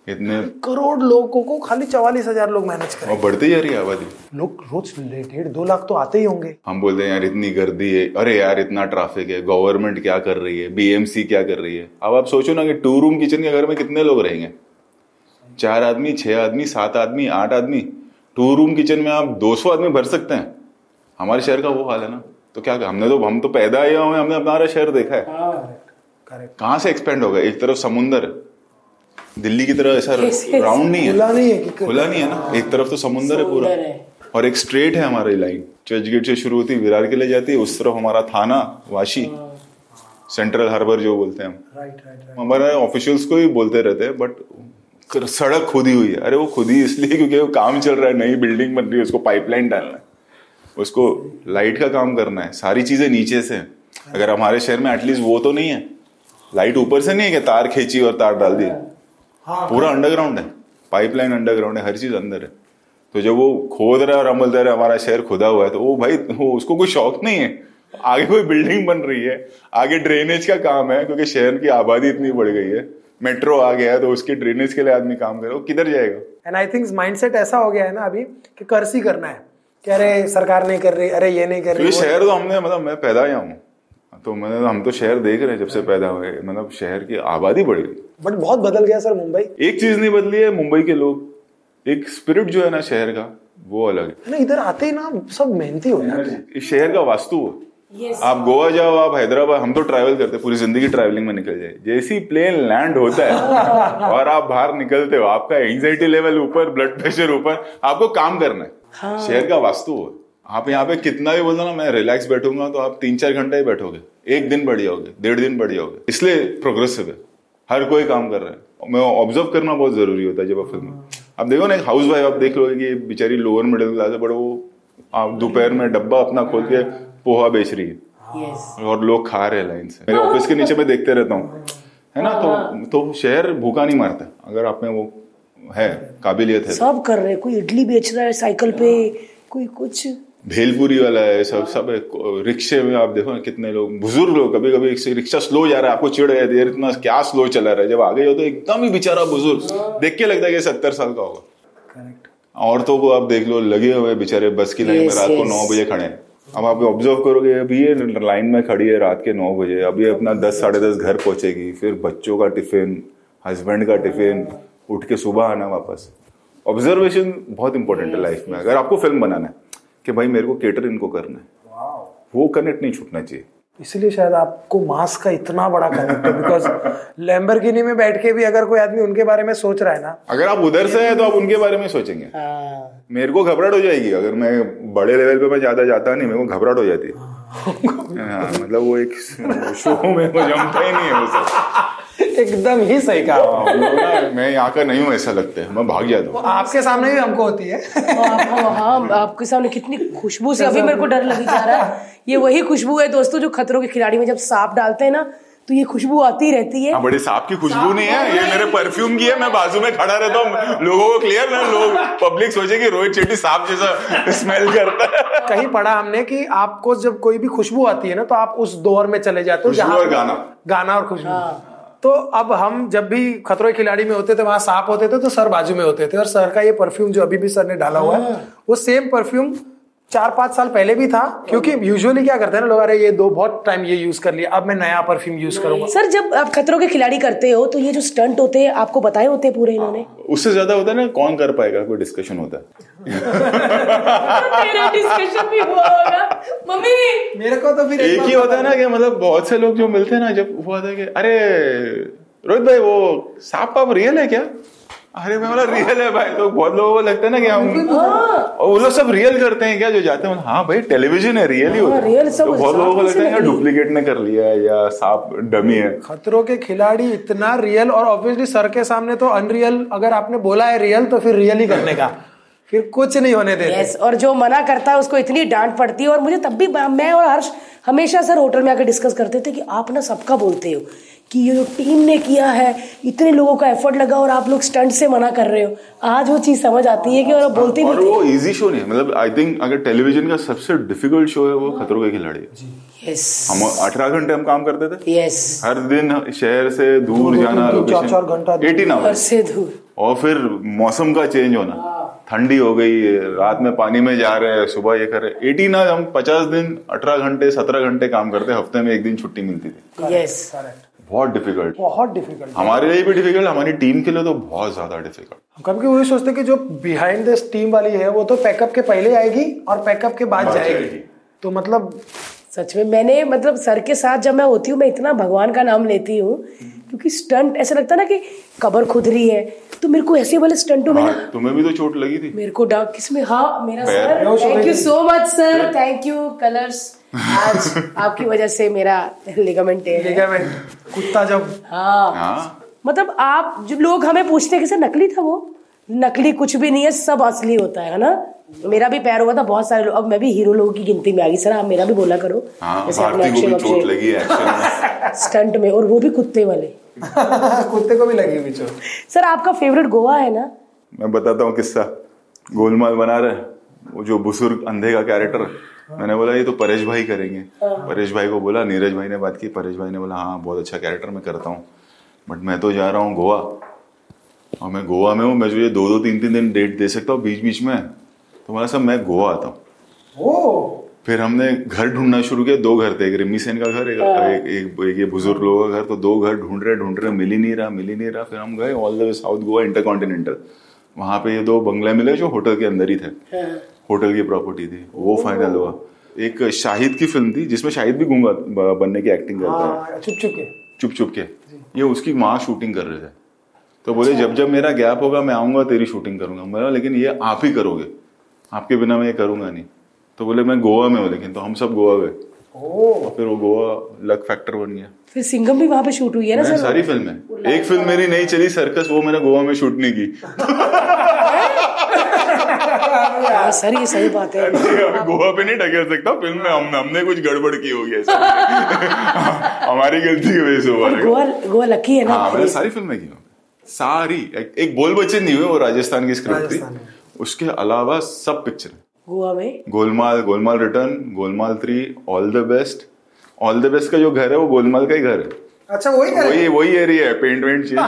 इतने करोड़ लोगों को खाली चवालीस हज़ार लोग मैनेज करें और बढ़ती जा रही है आबादी। लोग रोज डेढ़ दो लाख तो आते ही होंगे। हम बोलते हैं यार इतनी गर्दी है। अरे यार इतना ट्रैफ़िक है। गवर्नमेंट क्या कर रही है? बीएमसी क्या कर रही है? अब आप सोचो ना कि टू रूम किचन के घर में कितने लोग रहेंगे? चार आदमी छह आदमी सात आदमी आठ आदमी। टू रूम किचन में आप 200 आदमी भर सकते हैं। हमारे शहर का वो हाल है ना। तो क्या हमने तो हम तो पैदा आए हुए हमने हमारा शहर देखा है। करेक्ट कहाँ से एक्सपेंड होगा एक तरफ़ समुंदर है दिल्ली की तरह ऐसा. राउंड नहीं है। खुला है नहीं है खुला नहीं है ना? एक तरफ़ तो समुंदर है पूरा। और एक स्ट्रेट है हमारी लाइन चर्च गेट से शुरू होती है विरार के लिए जाती है उस तरफ़ हमारा थाना वाशी। सेंट्रल हार्बर जो बोलते हैं हम। राइट राइट हमारे ऑफिशियल्स को ही बोलते रहते हैं बट सड़क खुदी हुई है। अरे वो खुदी इसलिए क्योंकि वो काम चल रहा है नई बिल्डिंग बन रही है उसको पाइपलाइन डालना है। उसको लाइट का काम करना है। सारी चीज़ें नीचे से अगर हमारे शहर में एटलीस्ट वो तो नहीं है। लाइट ऊपर से नहीं है कि तार खींची और तार डाल दी हाँ पूरा अंडरग्राउंड है। पाइपलाइन अंडरग्राउंड है हर चीज़ अंदर है। तो जब वो खोद रहा है और बोलते रहे हमारा शहर खुदा हुआ है तो वो भाई वो उसको कोई शौक नहीं है। आगे कोई बिल्डिंग बन रही है। आगे ड्रेनेज का काम है क्योंकि शहर की आबादी इतनी बढ़ गई है। मेट्रो आ गया है तो उसके ड्रेनेज के लिए आदमी काम करे वो किधर जाएगा? एंड आई थिंक माइंडसेट ऐसा हो गया है ना अभी कि कर्ज ही करना है। कि अरे सरकार नहीं कर रही अरे ये नहीं कर तो रही शहर तो हमने मतलब मैं पैदा आया हूँ। तो मैंने हम तो शहर देख रहे हैं जब से पैदा हुए। मतलब शहर की आबादी बढ़ गई। बट बहुत बदल गया सर मुंबई। एक चीज़ नहीं बदली है मुंबई के लोग एक स्पिरिट जो है ना शहर का वो अलग है। ना इधर आते ही ना सब मेहनती हो जाते हैं। इस शहर का वास्तु है। Yes. आप गोवा जाओ आप हैदराबाद हम तो ट्रैवल करते हैं पूरी ज़िंदगी ट्रैवलिंग में निकल जाए। जैसी प्लेन लैंड होता है और आप बाहर निकलते हो आपका एंजाइटी लेवल ऊपर ब्लड प्रेशर ऊपर आपको काम करना है। हाँ। शहर का वास्तु है। आप यहाँ पे कितना भी बोल दो ना मैं रिलैक्स बैठूँगा तो आप तीन चार घंटे ही बैठोगे। एक दिन बढ़ जाओगे डेढ़ दिन बढ़ जाओगे इसलिए प्रोग्रेसिव है। हर कोई काम कर रहा है। मैं ऑब्ज़र्व करना बहुत ज़रूरी होता है जब आप फ़िल्म अब देखो ना एक हाउस वाइफ आप देख लो कि बेचारी लोअर मिडिल क्लास है बट वो आप दोपहर में डब्बा अपना खोल के पोहा बेच रही है। Yes. और लोग खा रहे हैं लाइन से। मेरे ऑफ़िस के नीचे मैं देखते रहता हूँ। है ना? तो तो शहर भूखा नहीं मारता। अगर आप में वो है काबिलियत है। सब कर रहे कोई इडली बेच रहा है साइकिल पे कोई कुछ। भेलपुरी वाला है सब सब रिक्शे में आप देखो ना कितने लोग बुज़ुर्ग लोग कभी कभी रिक्शा स्लो जा रहा है आपको चिड़ है यार इतना क्या स्लो चला रहा है? जब आगे हो तो एकदम ही बेचारा बुज़ुर्ग देख के लगता है कि सत्तर साल का होगा। करेक्ट औरतों को आप देख लो लगे हुए बेचारे बस की लाइन में रात को नौ बजे खड़े हैं। अब आप ऑब्ज़र्व करोगे अभी ये लाइन में खड़ी है रात के नौ बजे अभी अपना दस साढ़े दस घर पहुंचेगी फिर बच्चों का टिफ़िन हस्बैंड का टिफ़िन उठ के सुबह आना वापस। ऑब्जर्वेशन बहुत इंपॉर्टेंट है लाइफ में अगर आपको फ़िल्म बनाना है। कि भाई मेरे को केटर इनको करना है। वो कनेक्ट नहीं छूटना चाहिए। इसलिए शायद आपको मास का इतना बड़ा कनेक्ट है बिकॉज़ लैम्बरगिनी में बैठ के भी अगर कोई आदमी उनके बारे में सोच रहा है ना। अगर आप उधर से हैं तो आप उनके बारे में सोचेंगे। हाँ। मेरे को घबराहट हो जाएगी। अगर मैं बड़े लेवल पे मैं ज़्यादा जाता नहीं मेरे को घबराहट हो जाती। है हाँ, मतलब वो एक शो में वो जमता ही नहीं है वो सब। एकदम ही सही कहा। हाँ, मैं यहाँ का नहीं हूँ ऐसा लगता है। मैं भाग जाता हूँ। आपके सामने भी हमको होती है। हाँ हाँ, आपके सामने कितनी खुशबू से अभी मेरे को डर लगी जा रहा है। ये वही खुशबू है दोस्तों जो खतरों के खिलाड़ी में जब सांप डालते हैं ना तो ये खुशबू आती रहती है। हाँ बड़ी सांप की खुशबू नहीं है ये मेरे परफ्यूम की है मैं बाजू में खड़ा रहता हूँ लोगों को क्लियर ना लोग पब्लिक सोचे कि रोहित शेट्टी सांप जैसा स्मेल करता है। कहीं पढ़ा हमने कि आपको जब कोई भी खुशबू आती है ना तो आप उस दौर में चले जाते हो जहाँ गाना। गाना और खुशबू। तो अब हम जब भी खतरों के खिलाड़ी में होते थे वहाँ सांप होते थे तो सर बाजू में होते थे और सर का ये परफ्यूम जो अभी भी सर ने डाला हुआ है वो सेम परफ्यूम चार पाँच साल पहले भी था क्योंकि यूजुअली क्या करते हैं ना लोग अरे ये दो बहुत टाइम ये यूज़ कर लिया अब मैं नया परफ्यूम यूज़ करूँगा। सर जब आप खतरों के खिलाड़ी करते हो तो ये जो स्टंट होते हैं आपको बताए होते हैं पूरे इन्होंने? उससे ज़्यादा होता है ना कौन कर पाएगा कोई डिस्कशन होता है। डिस्कशन भी हुआ होगा। मम्मी! मेरे को तो फिर एक ही होता है ना कि मतलब बहुत से लोग जो मिलते हैं ना जब वो होता है कि अरे रोहित भाई वो सांप पाप रियल है क्या? अरे मैं बोला रियल है भाई तो बहुत लोगों को लगता है ना कि हम और वो लोग सब रियल करते हैं क्या जो जाते हैं? हाँ भाई टेलीविज़न है रियल ही होता हाँ, है। real सब तो बहुत लोगों को लगता है नकली? डुप्लीकेट ने कर लिया है या सांप डमी है। खतरों के खिलाड़ी इतना रियल और ऑब्वियसली सर के सामने तो अनरियल अगर आपने बोला है रियल तो फिर रियल ही करने का। फिर कुछ नहीं होने देते। यस और जो मना करता है उसको इतनी डांट पड़ती है और मुझे तब भी मैं और हर्ष हमेशा सर होटल में आकर डिस्कस करते थे कि आप ना सबका बोलते हो। कि ये जो टीम ने किया है इतने लोगों का एफर्ट लगा और आप लोग स्टंट से मना कर रहे हो। आज वो चीज़ समझ आती है कि और बोलते और वो इजी शो नहीं है। मतलब आई थिंक अगर टेलीविज़न का सबसे डिफ़िकल्ट शो है वो खतरों के खिलाड़ी है। यस हम अठारह घंटे हम काम करते थे। यस हर दिन शहर से दूर जाना तीन, चार- चार घंटा एटीन घर आवर्स से दूर। और फिर मौसम का चेंज होना। ठंडी हो गई रात में पानी में जा रहे हैं सुबह ये कर रहे हैं। एटीन आज हम पचास दिन अठारह घंटे सत्रह घंटे काम करते हफ़्ते में एक दिन छुट्टी मिलती थी। यस बहुत डिफ़िकल्ट बहुत डिफ़िकल्ट हमारे लिए भी डिफ़िकल्ट हमारी टीम के लिए तो बहुत ज़्यादा डिफ़िकल्ट कभी कभी वही सोचते हैं कि जो बिहाइंड द टीम वाली है वो तो पैकअप के पहले आएगी और पैकअप के बाद जाएगी। तो मतलब सच में मैंने मतलब सर के साथ जब मैं होती हूँ मैं इतना भगवान का नाम लेती हूँ क्योंकि स्टंट ऐसा लगता है ना कि कबर खुद रही है। तो मेरे को ऐसे वाले स्टंटों में हाँ, तुम्हें भी तो चोट लगी थी। मेरे को डाक किसमें? हाँ मेरा sir thank you so much sir thank you Colors आज आपकी वजह से मेरा लिगामेंट है। लिगामेंट कुत्ता जब। हाँ। हाँ। मतलब आप जो लोग हमें पूछते हैं कि सर नकली था वो? नकली कुछ भी नहीं है सब असली होता है ना? मेरा भी पैर हुआ था बहुत सारे लोग अब मैं भी हीरो लोगों की गिनती में आ गई सर आप मेरा भी बोला करो। हाँ जैसे आपने अक्षय लगी है स्टंट में। और वो भी कुत्ते वाले। कुत्ते को भी लगी चोट। सर आपका फेवरेट गोवा है ना? मैं बताता हूँ किस्सा। गोलमाल बना रहे वो जो बुज़ुर्ग अंधे का कैरेक्टर मैंने बोला ये तो परेश भाई करेंगे. परेश भाई को बोला नीरज भाई ने बात की परेश भाई ने बोला हाँ बहुत अच्छा कैरेक्टर मैं करता हूँ बट मैं तो जा रहा हूँ गोवा और मैं गोवा में हूँ मैं जो ये दो दो तीन तीन दिन डेट दे सकता हूँ बीच बीच में तो बोला सब मैं गोवा आता हूँ। फिर हमने घर ढूंढना शुरू किया दो घर थे एक रिमी सेन का घर एक, एक, एक, एक ये बुज़ुर्ग लोगों का घर तो दो घर ढूंढ रहे ढूंढ रहे मिल ही नहीं रहा मिल ही नहीं रहा फिर हम गए all the way south Goa InterContinental वहाँ पे ये दो बंगले मिले जो होटल के अंदर ही थे। होटल की प्रॉपर्टी थी वो फाइनल हुआ। एक शाहिद की फ़िल्म थी जिसमें शाहिद भी गूँगा बनने की एक्टिंग करता है। हाँ चुप चुप के। चुप चुप के। ये उसकी वहाँ शूटिंग कर रहे थे। तो बोले जब जब मेरा गैप होगा मैं आऊँगा तेरी शूटिंग करूँगा। मैं बोला, लेकिन ये आप ही करोगे। आपके बिना मैं ये करूँगा नहीं। तो बोले मैं गोवा में हूँ लेकिन तो हम सब गोवा गए। और फिर वो गोवा लक फैक्टर बन गया। फिर सिंगम भी वहाँ पे शूट हुई है ना सर? सारी फ़िल्म है। एक फ़िल्म मेरी नहीं चली सर्कस वो मैंने गोवा में शूट नहीं की। हाँ सर ये सही बात। है गोवा पे नहीं ढकेल सकता फ़िल्म में हम हमने कुछ गड़बड़ की होगी हमारी गलती की वजह से हुआ गोवा गोवा लकी है ना? हाँ मैंने सारी फ़िल्में की सारी। एक, एक बोल बच्चे नहीं हुए वो राजस्थान की स्क्रिप्ट थी। उसके अलावा सब पिक्चर गोवा में? Golmaal Golmaal return Golmaal three all the best all the best का जो घर है वो गोलमाल का ही घर है। अच्छा वही वही वही एरिया है पेंट वेंट चेंज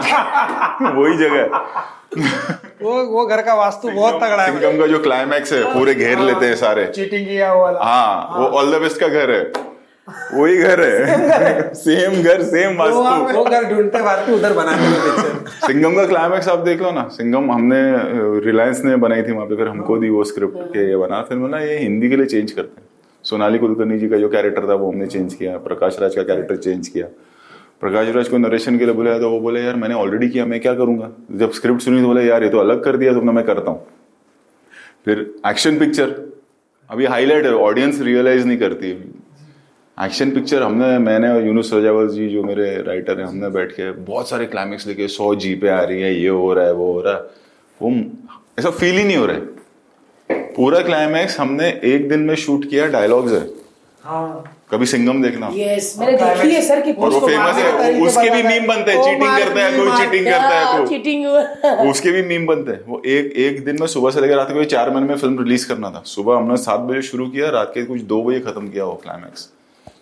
वही जगह है। वो वो घर का वास्तु बहुत तगड़ा है। सिंगम का जो क्लाइमैक्स है पूरे घेर लेते हैं सारे। चीटिंग किया वाला। हाँ वो ऑल द बेस्ट का घर है। वही घर है। सेम घर सेम वास्तु। वो घर ढूंढते भारती उधर बना सिंगम का क्लाइमैक्स आप देख लो ना। सिंगम हमने रिलायंस ने बनाई थी वहाँ पे फिर हमको दी वो स्क्रिप्ट के ये बना। फिर बोला ये हिंदी के लिए चेंज करते हैं। सोनाली कुलकर्णी जी का जो कैरेक्टर था वो हमने चेंज किया। प्रकाश राज का कैरेक्टर चेंज किया। प्रकाश राज को नरेशन के लिए बुलाया तो वो बोले, यार, मैंने ऑलरेडी किया, मैं क्या करूँगा? जब स्क्रिप्ट सुनी तो बोले, यार, ये तो अलग कर दिया तुमने, मैं करता हूँ। फिर एक्शन पिक्चर अभी हाईलाइट है ऑडियंस रियलाइज़ नहीं करती। एक्शन पिक्चर हमने, मैंने और यूनुस रजावल जी, जो मेरे राइटर हैं, हमने बैठ के बहुत सारे क्लाइमेक्स लेके सौ जी पे आ रही है, ये हो रहा है, वो हो रहा है। वो, ऐसा फील ही नहीं हो रहा है। पूरा क्लाइमैक्स हमने एक दिन में शूट किया डायलॉग्स है। कभी सिंगम देखना। यस मैंने देखी है सर कि और वो फ़ेमस है उसके भी मीम बनते हैं चीटिंग करता है कोई चीटिंग करता है हाँ, कोई। चीटिंग उसके भी मीम बनते हैं। वो एक एक दिन में सुबह से लेकर रात के चार महीने में फ़िल्म रिलीज़ करना था। सुबह हमने सात बजे शुरू किया रात के कुछ दो बजे खत्म किया वो क्लाइमैक्स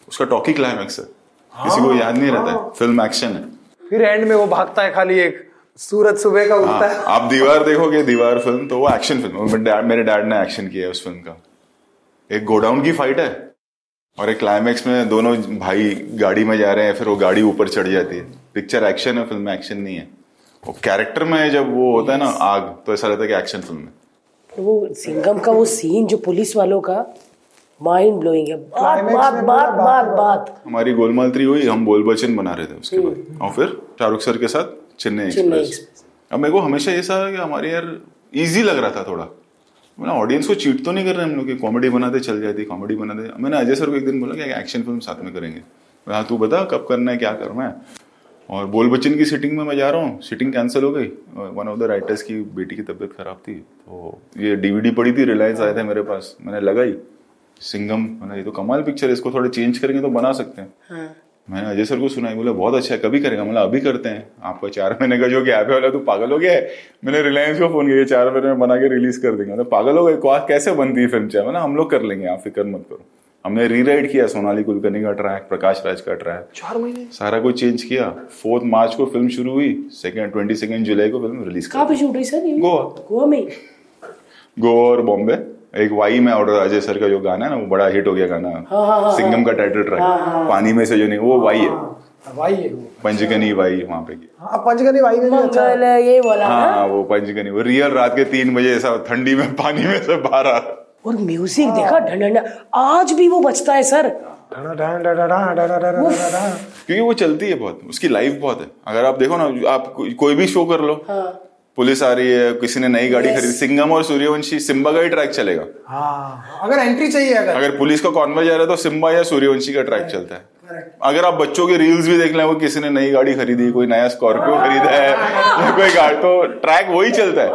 उसका टॉकी क्लाइमैक्स है। किसी को याद नहीं रहता है। फ़िल्म एक्शन है। फिर एंड में वो भागता है खाली एक सूरज सुबह का उगता हाँ, है आप दीवार देखोगे दीवार फ़िल्म तो वो एक्शन फ़िल्म है। मेरे डैड ने एक्शन किया है उस फ़िल्म का। एक गोडाउन की फाइट है। और एक क्लाइमैक्स में दोनों भाई गाड़ी में जा रहे हैं फिर वो गाड़ी ऊपर चढ़ जाती है। पिक्चर एक्शन है फ़िल्म में एक्शन नहीं है। वो कैरेक्टर में जब वो होता है ना आग तो ऐसा लगता है कि एक्शन फ़िल्म है वो सिंगम का वो सीन जो पुलिस वालों का माइंड ब्लोइंग है। बात बात बात बात बात- हमारी गोलमाल थ्री हुई हम बोल बच्चन बना रहे थे उसके बाद। और फिर शाहरुख सर के साथ चेन्नई चेन्नई एक्सप्रेस अब मेरे को हमेशा ऐसा कि हमारे यार इजी लग रहा था थोड़ा। मैंने ऑडियंस को चीट तो नहीं कर रहे हम लोग कॉमेडी बनाते चल जाती कॉमेडी बनाते। मैंने अजय सर को एक दिन बोला कि एक्शन फ़िल्म साथ में करेंगे। हाँ तू बता कब करना है, क्या करना है? और बोल बच्चन की सिटिंग में मैं जा रहा हूँ। सिटिंग कैंसिल हो गई। वन ऑफ़ द राइटर्स की बेटी की तबीयत खराब थी। तो ये डीवीडी पड़ी थी रिलायंस आए थे मेरे पास। मैंने लगाई। सिंगम मैंने ये तो कमाल पिक्चर है, इसको थोड़े चेंज करेंगे तो बना सकते हैं। हाँ। मैंने अजय सर को सुना है बोला बहुत अच्छा है कभी करेगा? मतलब अभी करते हैं। आपका चार महीने का जो गैप है बोला तू पागल हो गया है? मैंने रिलायंस को फ़ोन किया चार महीने में बना के रिलीज़ कर देंगे। मतलब पागल हो गए? कैसे बनती है फ़िल्म चाहे? ना हम लोग कर लेंगे आप फ़िक्र मत करो। हमने रीराइट किया सोनाली कुलकर्णी का ट्रैक प्रकाश राज का ट्रैक चार महीने? सारा कुछ चेंज किया। फोर्थ मार्च को फ़िल्म शुरू हुई सेकेंड ट्वेंटी सेकेंड जुलाई को फ़िल्म रिलीज़ कहाँ कर पे शूट हुई सर गोवा। गोवा में गोवा और बॉम्बे। एक वाई में और अजय सर का जो गाना है ना वो बड़ा हिट हो गया गाना। हाँ, हाँ, हाँ सिंगम हाँ। का टाइटल हाँ, ट्रैक हाँ, हाँ, पानी में से जो नहीं वो वाई है। वाई है पंचगनी वाई वहाँ पे की। हाँ, पंचगनी वाई में अच्छा ये बोला हाँ वो पंचगनी वो रियल रात के तीन बजे ऐसा ठंडी में पानी में से बाहर आ। और म्यूज़िक देखा ठंडा आज भी वो बचता है सर। क्योंकि वो चलती है बहुत उसकी लाइफ बहुत है। अगर आप देखो ना आप कोई भी शो कर लो। पुलिस आ रही है किसी ने नई गाड़ी Yes. खरीदी सिंगम और सूर्यवंशी सिम्बा का ही ट्रैक चलेगा। हाँ अगर एंट्री चाहिए अगर। अगर पुलिस का कॉन्वे जा रहा है तो सिम्बा या सूर्यवंशी का ट्रैक चलता है। अगर आप बच्चों के रील्स भी देख लें वो किसी ने नई गाड़ी खरीदी कोई नया स्कॉर्पियो खरीदा है या कोई गाड़ी तो ट्रैक वही चलता है।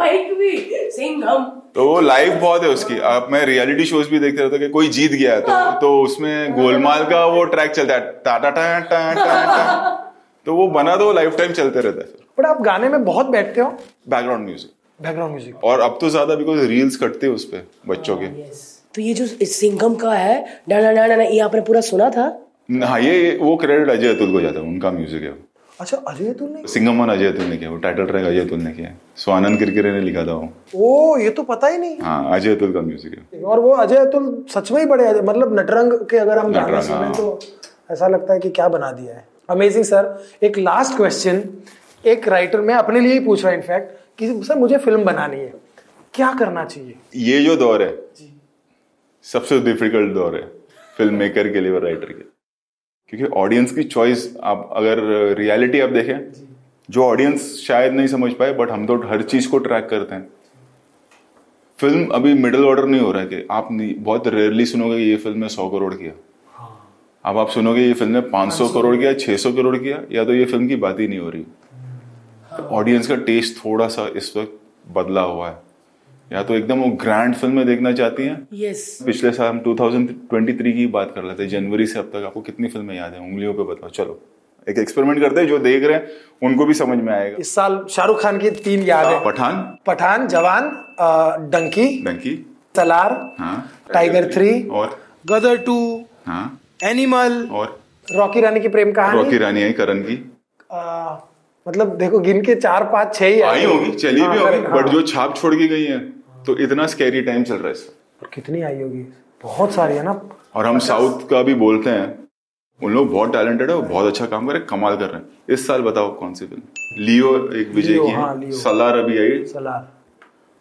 तो वो लाइफ बहुत है उसकी। आप मैं रियलिटी शोज़ भी देखते रहता कि कोई जीत गया है तो तो उसमें गोलमाल का वो ट्रैक चलता है टाटा टा टा टा टा टा तो वो बना तो लाइफ टाइम चलते रहता है। बट आप गाने में बहुत बैठते हो? बैकग्राउंड म्यूज़िक बैकग्राउंड म्यूज़िक और अब तो ज़्यादा बिकॉज़ रील्स कटते हैं उस पे बच्चों के। तो ये जो सिंघम का है डाना डाना डाना, ये आपने पूरा सुना था? हाँ ये वो क्रेडिट अजय अतुल को जाता है उनका म्यूज़िक है अच्छा अजय तूने सिंगम और अजय अतुल ने किया वो टाइटल ट्रैक अजय अतुल ने किया। स्वानंद किरकिरे ने लिखा था वो। ओ ये तो पता ही नहीं। हाँ अजय अतुल का म्यूज़िक है। और वो अजय अतुल सच में ही बड़े अजय मतलब नटरंग के अगर हम गाने सुने हाँ। तो ऐसा लगता है कि क्या बना दिया है। अमेजिंग सर एक लास्ट क्वेश्चन एक राइटर मैं अपने लिए ही पूछ रहा इनफैक्ट कि सर मुझे फ़िल्म बनानी है। क्या करना चाहिए? ये जो दौर है सबसे डिफ़िकल्ट दौर है फ़िल्म मेकर के लिए और राइटर के क्योंकि ऑडियंस की चॉइस आप अगर रियलिटी आप देखें जो। ऑडियंस शायद नहीं समझ पाए बट हम तो हर चीज़ को ट्रैक करते हैं। फ़िल्म अभी मिडिल ऑर्डर नहीं हो रहा है कि आप नहीं- बहुत रेयरली सुनोगे ये फ़िल्म ने सौ करोड़ किया। अब आप सुनोगे ये फ़िल्म ने 500 करोड़ किया 600 करोड़ किया या तो ये फ़िल्म की बात ही नहीं हो रही। ऑडियंस का टेस्ट थोड़ा सा इस वक्त बदला हुआ है। या तो एकदम वो ग्रैंड फ़िल्में देखना चाहती हैं? यस पिछले साल हम 2023 की बात कर लेते हैं जनवरी से अब तक। आपको कितनी फ़िल्में याद है? उंगलियों पे बताओ। चलो। एक एक्सपेरिमेंट करते हैं जो देख रहे हैं उनको भी समझ में आएगा। इस साल शाहरुख खान की तीन याद। है पठान। पठान जवान डंकी। डंकी। सलार हाँ। टाइगर थ्री और? गदर टू। हाँ। एनिमल। और? रॉकी रानी की प्रेम कहानी। रॉकी रानी है करण की। मतलब देखो गिन के चार पाँच छह ही आई होगी चली हाँ, भी होगी correct, बट हाँ। जो छाप छोड़ के गई है तो इतना स्कैरी टाइम चल रहा है और कितनी आई होगी? बहुत सारी है ना। और हम साउथ का भी बोलते हैं उन लोग बहुत टैलेंटेड है और बहुत अच्छा काम कर रहे कमाल कर रहे हैं। इस साल बताओ कौन सी फ़िल्म लियो एक विजय की हाँ, सलार अभी आई सलार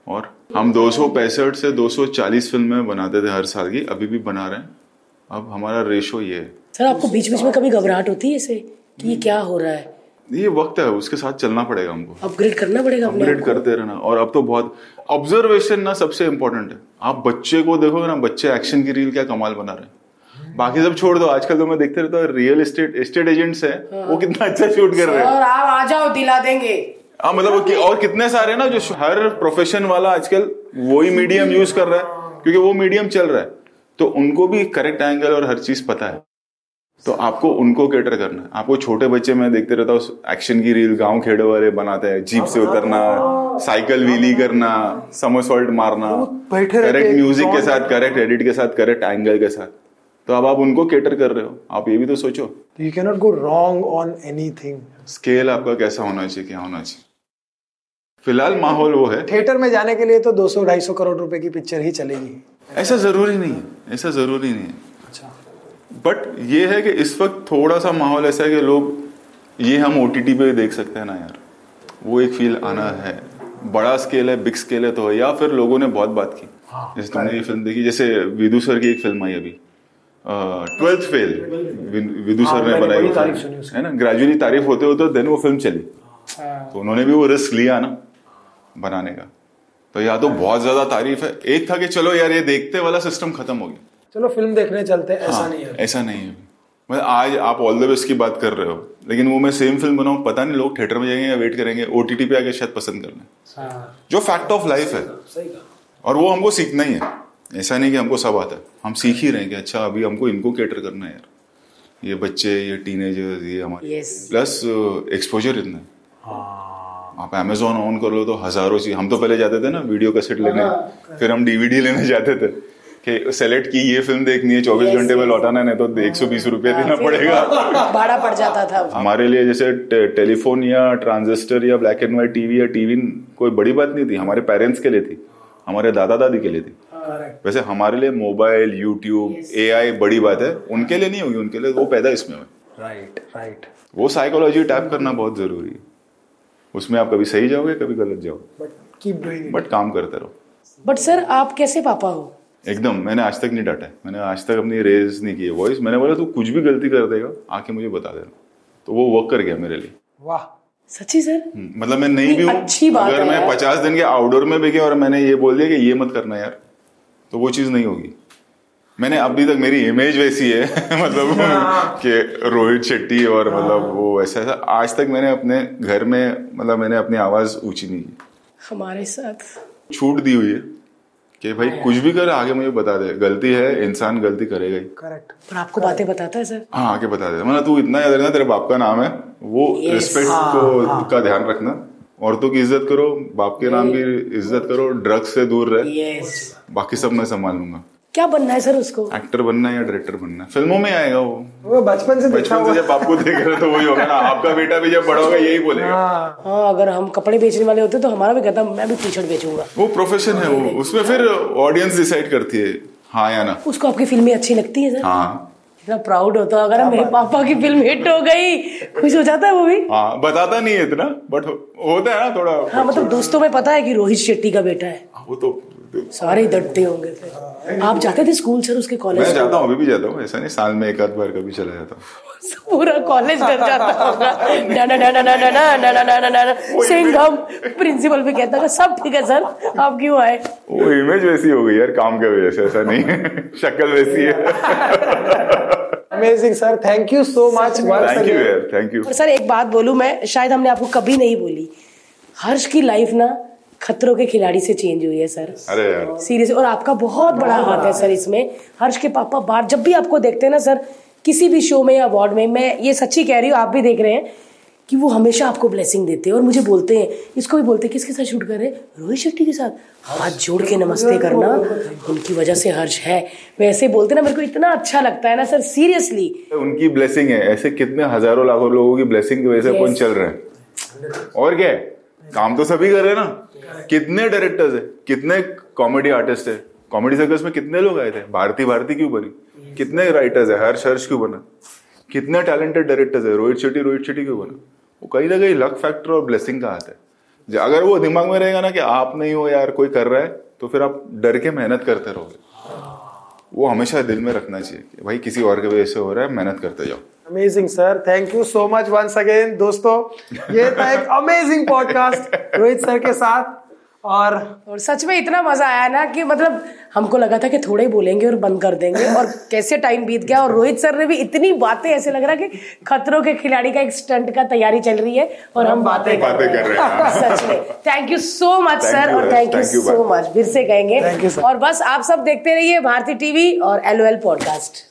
और हम दो सौ पैंसठ से 240 फ़िल्में बनाते थे हर साल की अभी भी बना रहे हैं। अब हमारा रेशो ये है। सर आपको बीच बीच में कभी घबराहट होती है इसे कि ये क्या हो रहा है? ये वक्त है उसके साथ चलना पड़ेगा हमको। अपग्रेड करना पड़ेगा अपग्रेड करते रहना। और अब तो बहुत ऑब्जर्वेशन ना सबसे इंपॉर्टेंट है। आप बच्चे को देखोगे ना बच्चे एक्शन की रील क्या कमाल बना रहे हैं। बाकी सब छोड़ दो आजकल तो मैं देखते रहता हूँ रियल एस्टेट एस्टेट एजेंट्स है वो कितना अच्छा शूट कर रहे हैं। और आप आ जाओ दिला देंगे। हाँ मतलब कि- और कितने सारे ना जो हर प्रोफेशन वाला आजकल वही मीडियम यूज़ कर रहा है क्योंकि वो मीडियम चल रहा है। तो उनको भी करेक्ट एंगल और हर चीज़ पता है। तो आपको उनको केटर करना है। आपको छोटे बच्चे में देखते रहता हूँ एक्शन की रील गाँव खेड़े वाले बनाते हैं जीप से उतरना साइकिल व्हीली करना समरसॉल्ट मारना बैठे करेक्ट म्यूज़िक के साथ करेक्ट एडिट के साथ करेक्ट एंगल के साथ। तो अब आप उनको केटर कर रहे हो। आप ये भी तो सोचो। You can not go wrong on anything scale आपका कैसा होना चाहिए क्या होना चाहिए? फ़िलहाल माहौल वो है। थिएटर में जाने के लिए तो 200 250 करोड़ रुपए की पिक्चर ही चलेगी। ऐसा ज़रूरी नहीं है ऐसा ज़रूरी नहीं है। बट ये है कि इस वक्त थोड़ा सा माहौल ऐसा है कि लोग ये हम ओटीटी पे देख सकते हैं ना यार। वो एक फील आना है। बड़ा स्केल है बिग स्केल है तो है। या फिर लोगों ने बहुत बात की। हाँ, जैसे तुमने ये फ़िल्म देखी जैसे विदु सर की एक फ़िल्म आई अभी। ट्वेल्थ फेल विदु हाँ, सर ने बनाई। है ना? ग्रेजुअली तारीफ़ होते होते देन वो फ़िल्म चली। हाँ। तो उन्होंने भी वो रिस्क लिया ना बनाने का। तो या तो बहुत ज़्यादा तारीफ़ है। एक था कि चलो यार ये देखते वाला सिस्टम खत्म हो गया। चलो फ़िल्म देखने चलते हैं ऐसा हाँ, नहीं है। ऐसा नहीं है। मतलब आज आप ऑल द बेस्ट की बात कर रहे हो लेकिन वो मैं सेम फ़िल्म बनाऊँ पता नहीं लोग थिएटर में जाएँगे या वेट करेंगे ओटीटी पे आके शायद पसंद कर लें हाँ, जो फैक्ट ऑफ़ लाइफ है। सही और वो हमको सीखना ही है। ऐसा नहीं कि हमको सब आता है। हम सीख ही रहे हैं कि अच्छा अभी हमको इनको केटर करना है यार। ये बच्चे ये टीनेजर्स ये हमारे। Yes. प्लस एक्सपोजर इतना है। हाँ। आप अमेजोन ऑन कर लो तो हज़ारों चीज़ हम तो पहले जाते थे ना वीडियो कैसेट लेने। फिर हम डीवीडी लेने जाते थे। कि सेलेक्ट की ये फ़िल्म देखनी है चौबीस घंटे में लौटाना है तो एक सौ बीस रुपये देना पड़ेगा। भाड़ा पड़ जाता था। हमारे लिए जैसे टेलीफोन या ट्रांजिस्टर या ब्लैक एंड व्हाइट टीवी या टीवी कोई बड़ी बात नहीं थी हमारे पेरेंट्स के लिए थी हमारे दादा दादी के लिए थी। वैसे हमारे लिए मोबाइल यूट्यूब एआई बड़ी बात है उनके लिए नहीं होगी उनके लिए वो पैदा इसमें हुए। राइट राइट वो साइकोलॉजी टैप करना बहुत ज़रूरी है। उसमें आप कभी सही जाओगे कभी गलत जाओगे। बट काम करते रहो। बट सर आप कैसे पापा हो? एकदम मैंने आज तक नहीं डांटा है। मैंने आज तक अपनी रेज नहीं की है। वॉइस मैंने बोला तू कुछ भी गलती कर देगा आके मुझे बता देना। तो वो वर्क कर गया मेरे लिए। वाह सच्ची सर? हम्म, मतलब मैं नहीं भी हूँ। अगर मैं पचास दिन के आउटडोर में भी गया और मैंने ये बोल दिया कि ये मत करना यार तो वो चीज़ नहीं होगी। मैंने अभी तक मेरी इमेज वैसी है मतलब कि रोहित शेट्टी और मतलब वो ऐसा ऐसा। आज तक मैंने अपने घर में मतलब मैंने अपनी आवाज़ ऊँची नहीं की। हमारे साथ। छूट दी हुई है। कि भाई कुछ भी कर आगे मुझे बता दे। गलती है इंसान गलती करेगा ही। करेक्ट पर आपको बातें बताता है सर हाँ आगे बता दे। मतलब तू इतना याद रखना तेरे बाप का नाम है। वो. रिस्पेक्ट हाँ, को हाँ। का ध्यान रखना। औरतों की इज़्ज़त करो बाप के नाम की इज़्ज़त करो ड्रग्स से दूर रहे। बाकी सब मैं संभाल लूँगा। क्या बनना है सर उसको? एक्टर बनना है या डायरेक्टर बनना है? फ़िल्मों में आएगा वो। वो बचपन से बचपन से जब आपको देख रहे तो वही होगा ना। आपका बेटा भी जब बड़ा होगा यही बोलेगा। हाँ। हाँ अगर हम कपड़े बेचने वाले होते तो हमारा भी कहता मैं भी टी शर्ट बेचूँगा। वो प्रोफेशन है वो। उसमें फिर ऑडियंस डिसाइड करती है हाँ या ना। उसको आपकी फ़िल्में अच्छी लगती है सर? हाँ। इतना प्राउड होता अगर मेरे पापा की फ़िल्म हिट हो गई खुश हो जाता है वो भी। हाँ बताता नहीं है इतना बट होता है ना थोड़ा। हाँ मतलब दोस्तों में पता है कि रोहित शेट्टी का बेटा है। वो तो सारे ही होंगे फिर आप जाते थे स्कूल सर उसके कॉलेज मैं जाता हूँ अभी भी जाता हूँ ऐसा नहीं साल में एक आध बार कभी चला जाता हूँ पूरा कॉलेज डर जाता प्रिंसिपल भी कहता था सब ठीक है सर आप क्यों आए वो इमेज वैसी हो गई यार काम के वजह से ऐसा नहीं शक्ल वैसी है amazing sir thank you so much thank you thank you sir एक बात बोलू मैं शायद हमने आपको कभी नहीं बोली हर्ष की लाइफ ना खतरों के खिलाड़ी से चेंज हुई है सर अरे यार। सीरियस और आपका बहुत बड़ा हाथ है सर इसमें। हर्ष के पापा बाहर जब भी आपको देखते हैं ना सर किसी भी शो में या अवार्ड में मैं ये सच्ची कह रही हूँ आप भी देख रहे हैं कि वो हमेशा आपको ब्लेसिंग देते हैं और मुझे बोलते हैं इसको भी बोलते हैं किसके साथ शूट कर रहे हैं? रोहित शेट्टी के साथ। हाथ जोड़ के नमस्ते करना उनकी वजह से हर्ष है। वैसे बोलते ना मेरे को इतना अच्छा लगता है ना सर सीरियसली उनकी ब्लेसिंग है। ऐसे कितने हज़ारों लाखों लोगों की ब्लेसिंग की वजह से अपन Yes. चल रहे हैं। और क्या है? काम तो सभी कर रहे हैं ना। कितने डायरेक्टर्स है? कितने कॉमेडी आर्टिस्ट है? कॉमेडी सर्कस में कितने लोग आए थे? भारती भारती क्यों बनी? कितने राइटर्स है? हर्ष हर्ष क्यों बना? कितने टैलेंटेड डायरेक्टर्स है? रोहित शेट्टी रोहित शेट्टी क्यों बना? वो कहीं ना कहीं लक फैक्टर और ब्लेसिंग का हाथ है। अगर वो दिमाग में रहेगा ना कि आप नहीं हो यार कोई कर रहा है तो फिर आप डर के मेहनत करते रहोगे। वो हमेशा दिल में रखना चाहिए कि भाई किसी और की वजह से हो रहा है मेहनत करते जाओ। Amazing sir thank you so much once again दोस्तों. ये था एक अमेजिंग पॉडकास्ट रोहित सर के साथ. और और सच में इतना मज़ा आया ना कि मतलब हमको लगा था कि थोड़े ही बोलेंगे और बंद कर देंगे और कैसे टाइम बीत गया और रोहित सर ने भी इतनी बातें ऐसे लग रहा कि खतरों के खिलाड़ी का एक स्टंट का तैयारी चल रही है और हम बातें कर बातें कर रहे हैं। सच में. Thank you so much sir और थैंक यू सो मच फिर से कहेंगे. Thank you, sir. और बस आप सब देखते रहिए भारती टीवी और LOL पॉडकास्ट